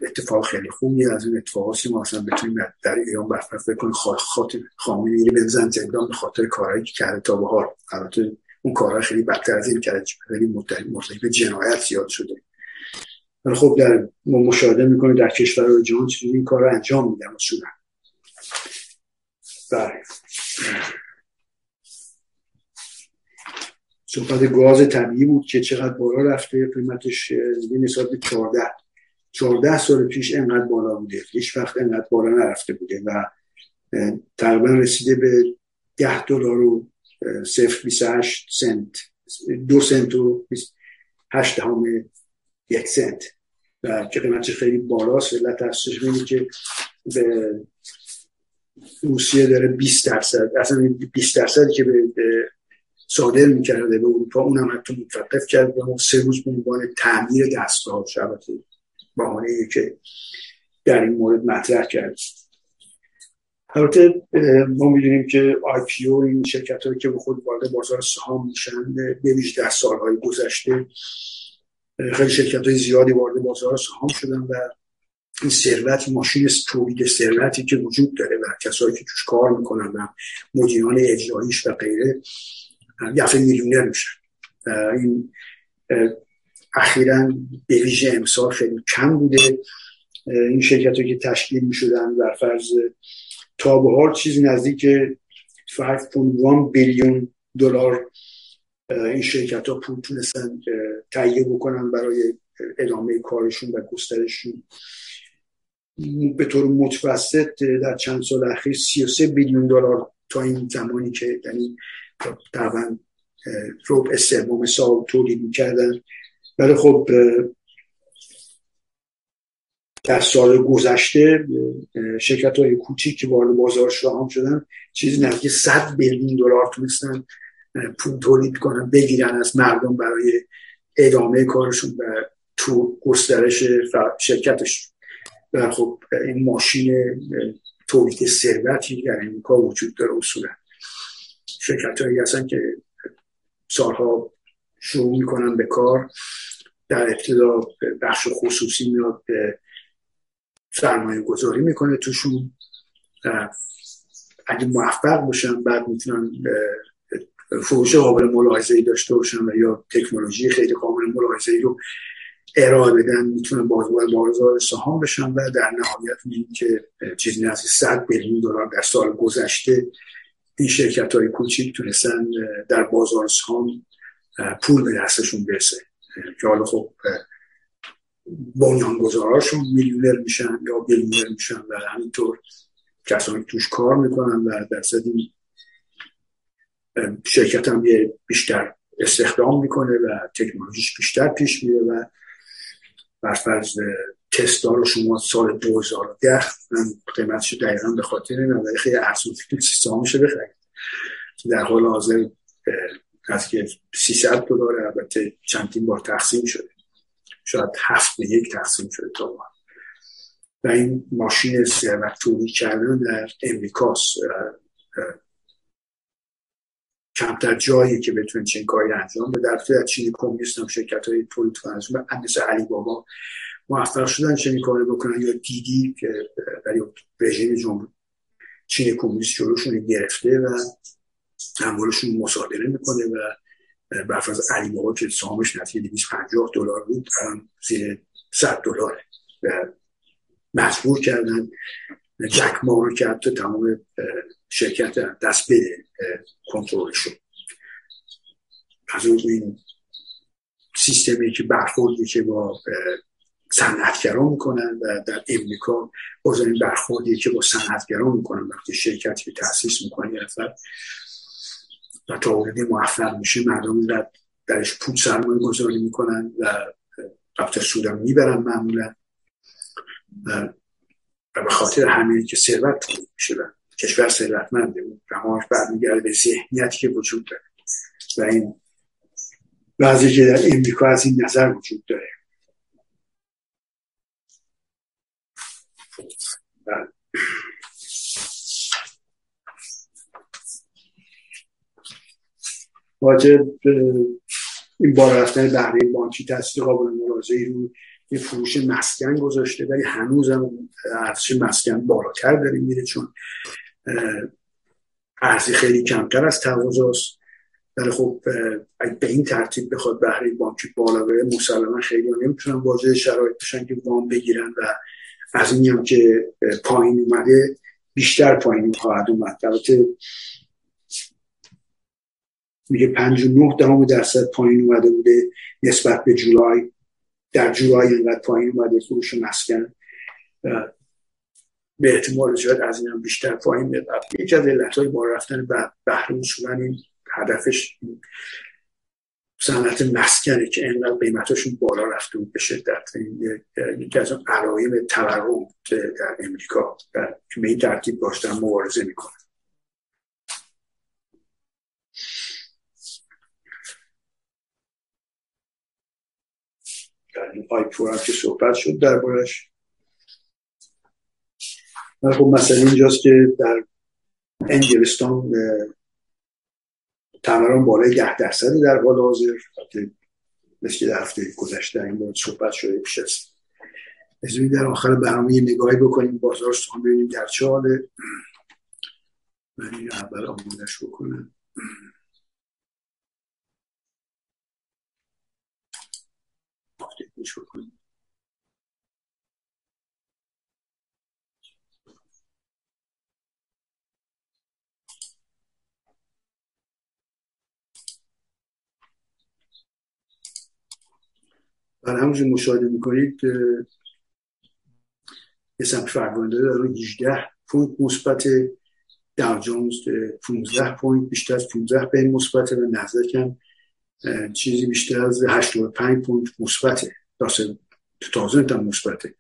اتفاق خیلی خوبی از این اتفاقاتی ما اصلا بتونیم در ایران برفرف بکنیم خاطر خامنه ای بنزن زندان به خاطر کارهایی که کرده تا به حال. البته اون کارها خیلی بدتر از این کرده خیلی مرتکب جنایت زیاد شده. ولی خب در ما مشاهده می‌کنیم در کشور جهان چجوری این کار رو انجام میدن اصولا. بله. صحبت گاز طبیعی بود که چقدر بالا رفته قیمتش نسبت به 14 14 سال پیش انقدر بالا بوده. هیچ وقت انقدر بالا نرفته بوده و تقریبا رسیده به 10 دلار و 0.28 سنت. دو سنت و 8 همه یک سنت. و که قیمتش خیلی بالاست علت هستش اینه که به روسیه داره 20 درصد اصلا 20 درصدی که به صادر می‌کرده به اروپا اونم حتی متوقف کرد و سه روز به عنوان تعمیر دستگاه شبکه بهانه که در این مورد مطرح کرد. البته ما می‌دونیم که آی پی او این شرکت هایی که به خود وارد بازار سهام میشن به در سالهای گذشته خیلی شرکت های زیادی وارد بازار سهام شدن و این ثروت ماشین تولید ثروتی که وجود داره و کسایی که توش کار می‌کنن و مدیران اجراییش و غیره دفعه میلیونر میشن. این اخیرا به ویژه امسال خیلی کم بوده. این شرکت که تشکیل می‌شدن در فرض تا به حال چیزی نزدیک 5.1 بیلیون دلار این شرکت ها پول تونستن تهیه بکنن برای ادامه کارشون و گسترششون به طور متوسط در چند سال اخیر 33 بیلیون دلار تا این زمانی که یعنی طبعا ربع سوم سال تولید می‌کردن. ولی خب در سال گذشته شرکت های کوچیک که وارد بازار سهام شدن چیزی نزدیک 100 بیلیون دلار تونستن پول تولید کنن بگیرن از مردم برای ادامه کارشون و تو گسترش شرکتش. و خب این ماشین تولید ثروتی در امریکا وجود داره اصولا. شرکت هایی هستن که سالها شروع می‌کنن به کار. در ابتدا بخش خصوصی میاد به سرمایه گذاری می‌کنه توشون. اگه موفق باشن بعد می‌تونن فروش قابل ملاحظه ای داشته باشن و یا تکنولوژی خیلی قابل ملاحظه ای رو ارائه بدن می‌تونن بازار بازار سهام بشن و در نهایت میگیم که چیزی نزدیک 100 بیلیون دلار در سال گذشته این شرکت های کوچیک تونستن در بازار سهام پول به دستشون برسه. که حالا خب بنیانگذاراشون میلیونر میشن یا بیلیونر میشن و همینطور کسانی توش کار می‌کنن و درصد این شرکت هم بیشتر استخدام می‌کنه و تکنولوژیش بیشتر پیش میره و برفرض تستا رو شما سال 2010 من قیمتش دقیقا به خاطر نمی‌دونم خیلی ارزون سیستم میشه بخرید. در حال حاضر از که 300 دلار البته چندین بار تقسیم شده. شاید هفت به یک تقسیم شده تا ما. و این ماشین ثروت تولید کردن در امریکاست. کمتر جایی که بتونه چین کاری انجام بده. در چین کمونیست هم شرکت های تولید کنند مثل علی بابا موفق شدن چنین کاری بکنن یا دیدی که برای رژیم جمهوری چین کمونیست جلوشون گرفته و اموالشون مصادره می‌کنه و برف از علی بابا که سامش نتیجه 250 دلار بود زیر 100 دلاره و مجبور کردن جک ما رو که تمام شرکت دست بده کنترلشون از اون این سیستمی که برخوردی که با صنعتگران می‌کنن و در امریکا باز برخوردی که با صنعتگران می‌کنن وقتی شرکتی تاسیس می‌کنن یه و تا وردی موفق میشه مردم در درش پول سرمایه گذاری می‌کنن و رفت سودم می‌برن معمولا. و به خاطر همین که ثروت میشه کشور ثروتمنده و رماش برمیگرده به ذهنیتی که وجود داره. و این بعضی که در امریکا از این نظر وجود داره. واجب این بار رفتن بهره بانکی تاثیر قابل ملاحظه رو یه فروش مسکن گذاشته ولی هنوز هم ارزش مسکن بالاتر داره میره چون ارزی خیلی کمتر از تقاضاست. ولی خب اگه به این ترتیب بخواد بهره بانکی بالا بره مسلما خیلی نمی‌تونن واجه شرایط بشن که وام بگیرن و از این هم که پایین اومده بیشتر پایین خواهد اومد. البته میگه 59 دهم درصد پایین اومده بوده نسبت به جولای در جولای اینقدر پایین اومده فروش مسکن به احتمال زیاد از این هم بیشتر پایین بیاد یکی از علت های بار رفتن بهره اصولا این هدفش صنعت مسکنه که اینقدر قیمتاشون بالا رفته بود به شدت. یکی از اون علائم تورم در امریکا که به این ترتیب داشتن مبارزه می‌کنن در این آیپور هم که صحبت شد دربارش خب مثلا اینجاست که در انگلستان تورم بالای ده درصد در حال حاضر. مثل در هفته گذشته این باید صحبت شده پیش است در آخر برنامه یه نگاهی بکنیم بازار سوان ببینیم در چه حاله. من این اول آمودش بکنم. بکنیم. برای همونجور مشاهده می‌کنید اسم فرگانده در 18 پوینت مثبت در جونز 15 پوینت بیشتر از 15 بین مثبت و نزدیک هم چیزی بیشتر از 85 پوینت مثبته. تو تازه هم مثبته.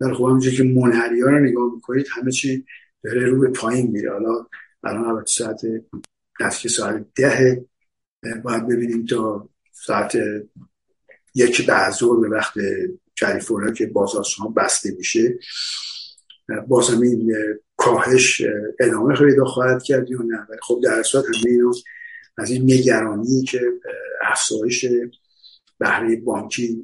در خب همونجور که منحری ها رو نگاه می‌کنید همه چی داره رو به پایین میره. حالا الان البته ساعت نزدیک ساعت ده باید ببینیم تا ساعت یکی بعد به وقت کالیفرنیا که بازار شما بسته میشه. باز این کاهش ادامه پیدا خواهد کرد یا نه؟ ولی خب در صورت همه اینا از این نگرانی که افزایش بهره بانکی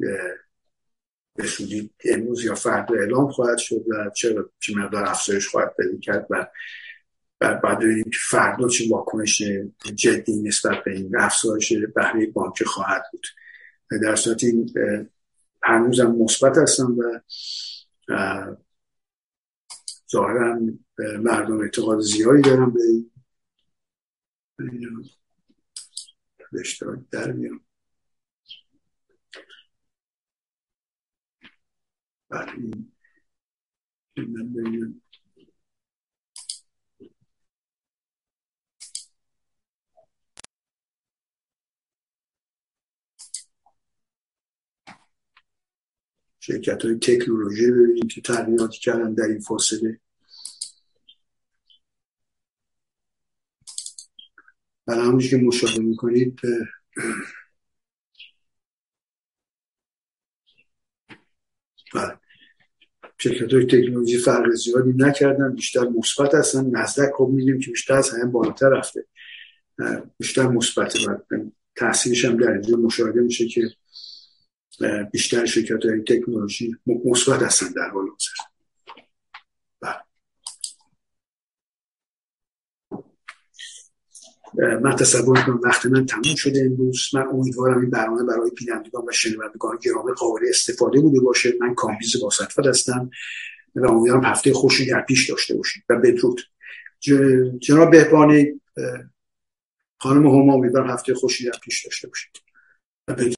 به سودی امروز یا فردا اعلام خواهد شد و چه چه مقدار افزایش خواهد پیدا کرد و بعد ببینیم که فردا چه واکنش جدی نسبت به این افزایش بهره بانکی خواهد بود. در صورت این هنوزم مثبت هستن و ظاهرا مردم اعتقاد زیادی دارن به این. اشتراک در میان بله این. شرکت های تکنولوژی ببینید که تغییراتی کردن در این فاصله. برای همونش که مشاهده می‌کنید بله. شرکت های تکنولوژی فرق زیادی نکردن بیشتر مثبت هستن. نزدک خب میدیم که بیشتر از همه بالاتر رفته. بیشتر مثبت و تاثیرش هم در اینجا مشاهده میشه که بیشتر شرکت های تکنولوژی مثبت هستن در حال حاضر. من تصور کنم وقت من تموم شده امروز. من امیدوارم این برنامه برای بینندگان و شنوندگان گرامی قابل استفاده بوده باشه. من کامبیز باستفاد هستم و امیدوارم هفته خوشی در پیش داشته باشید و بدرود. جناب بهبانی خانم هما امیدوارم هفته خوشی در پیش داشته باشید.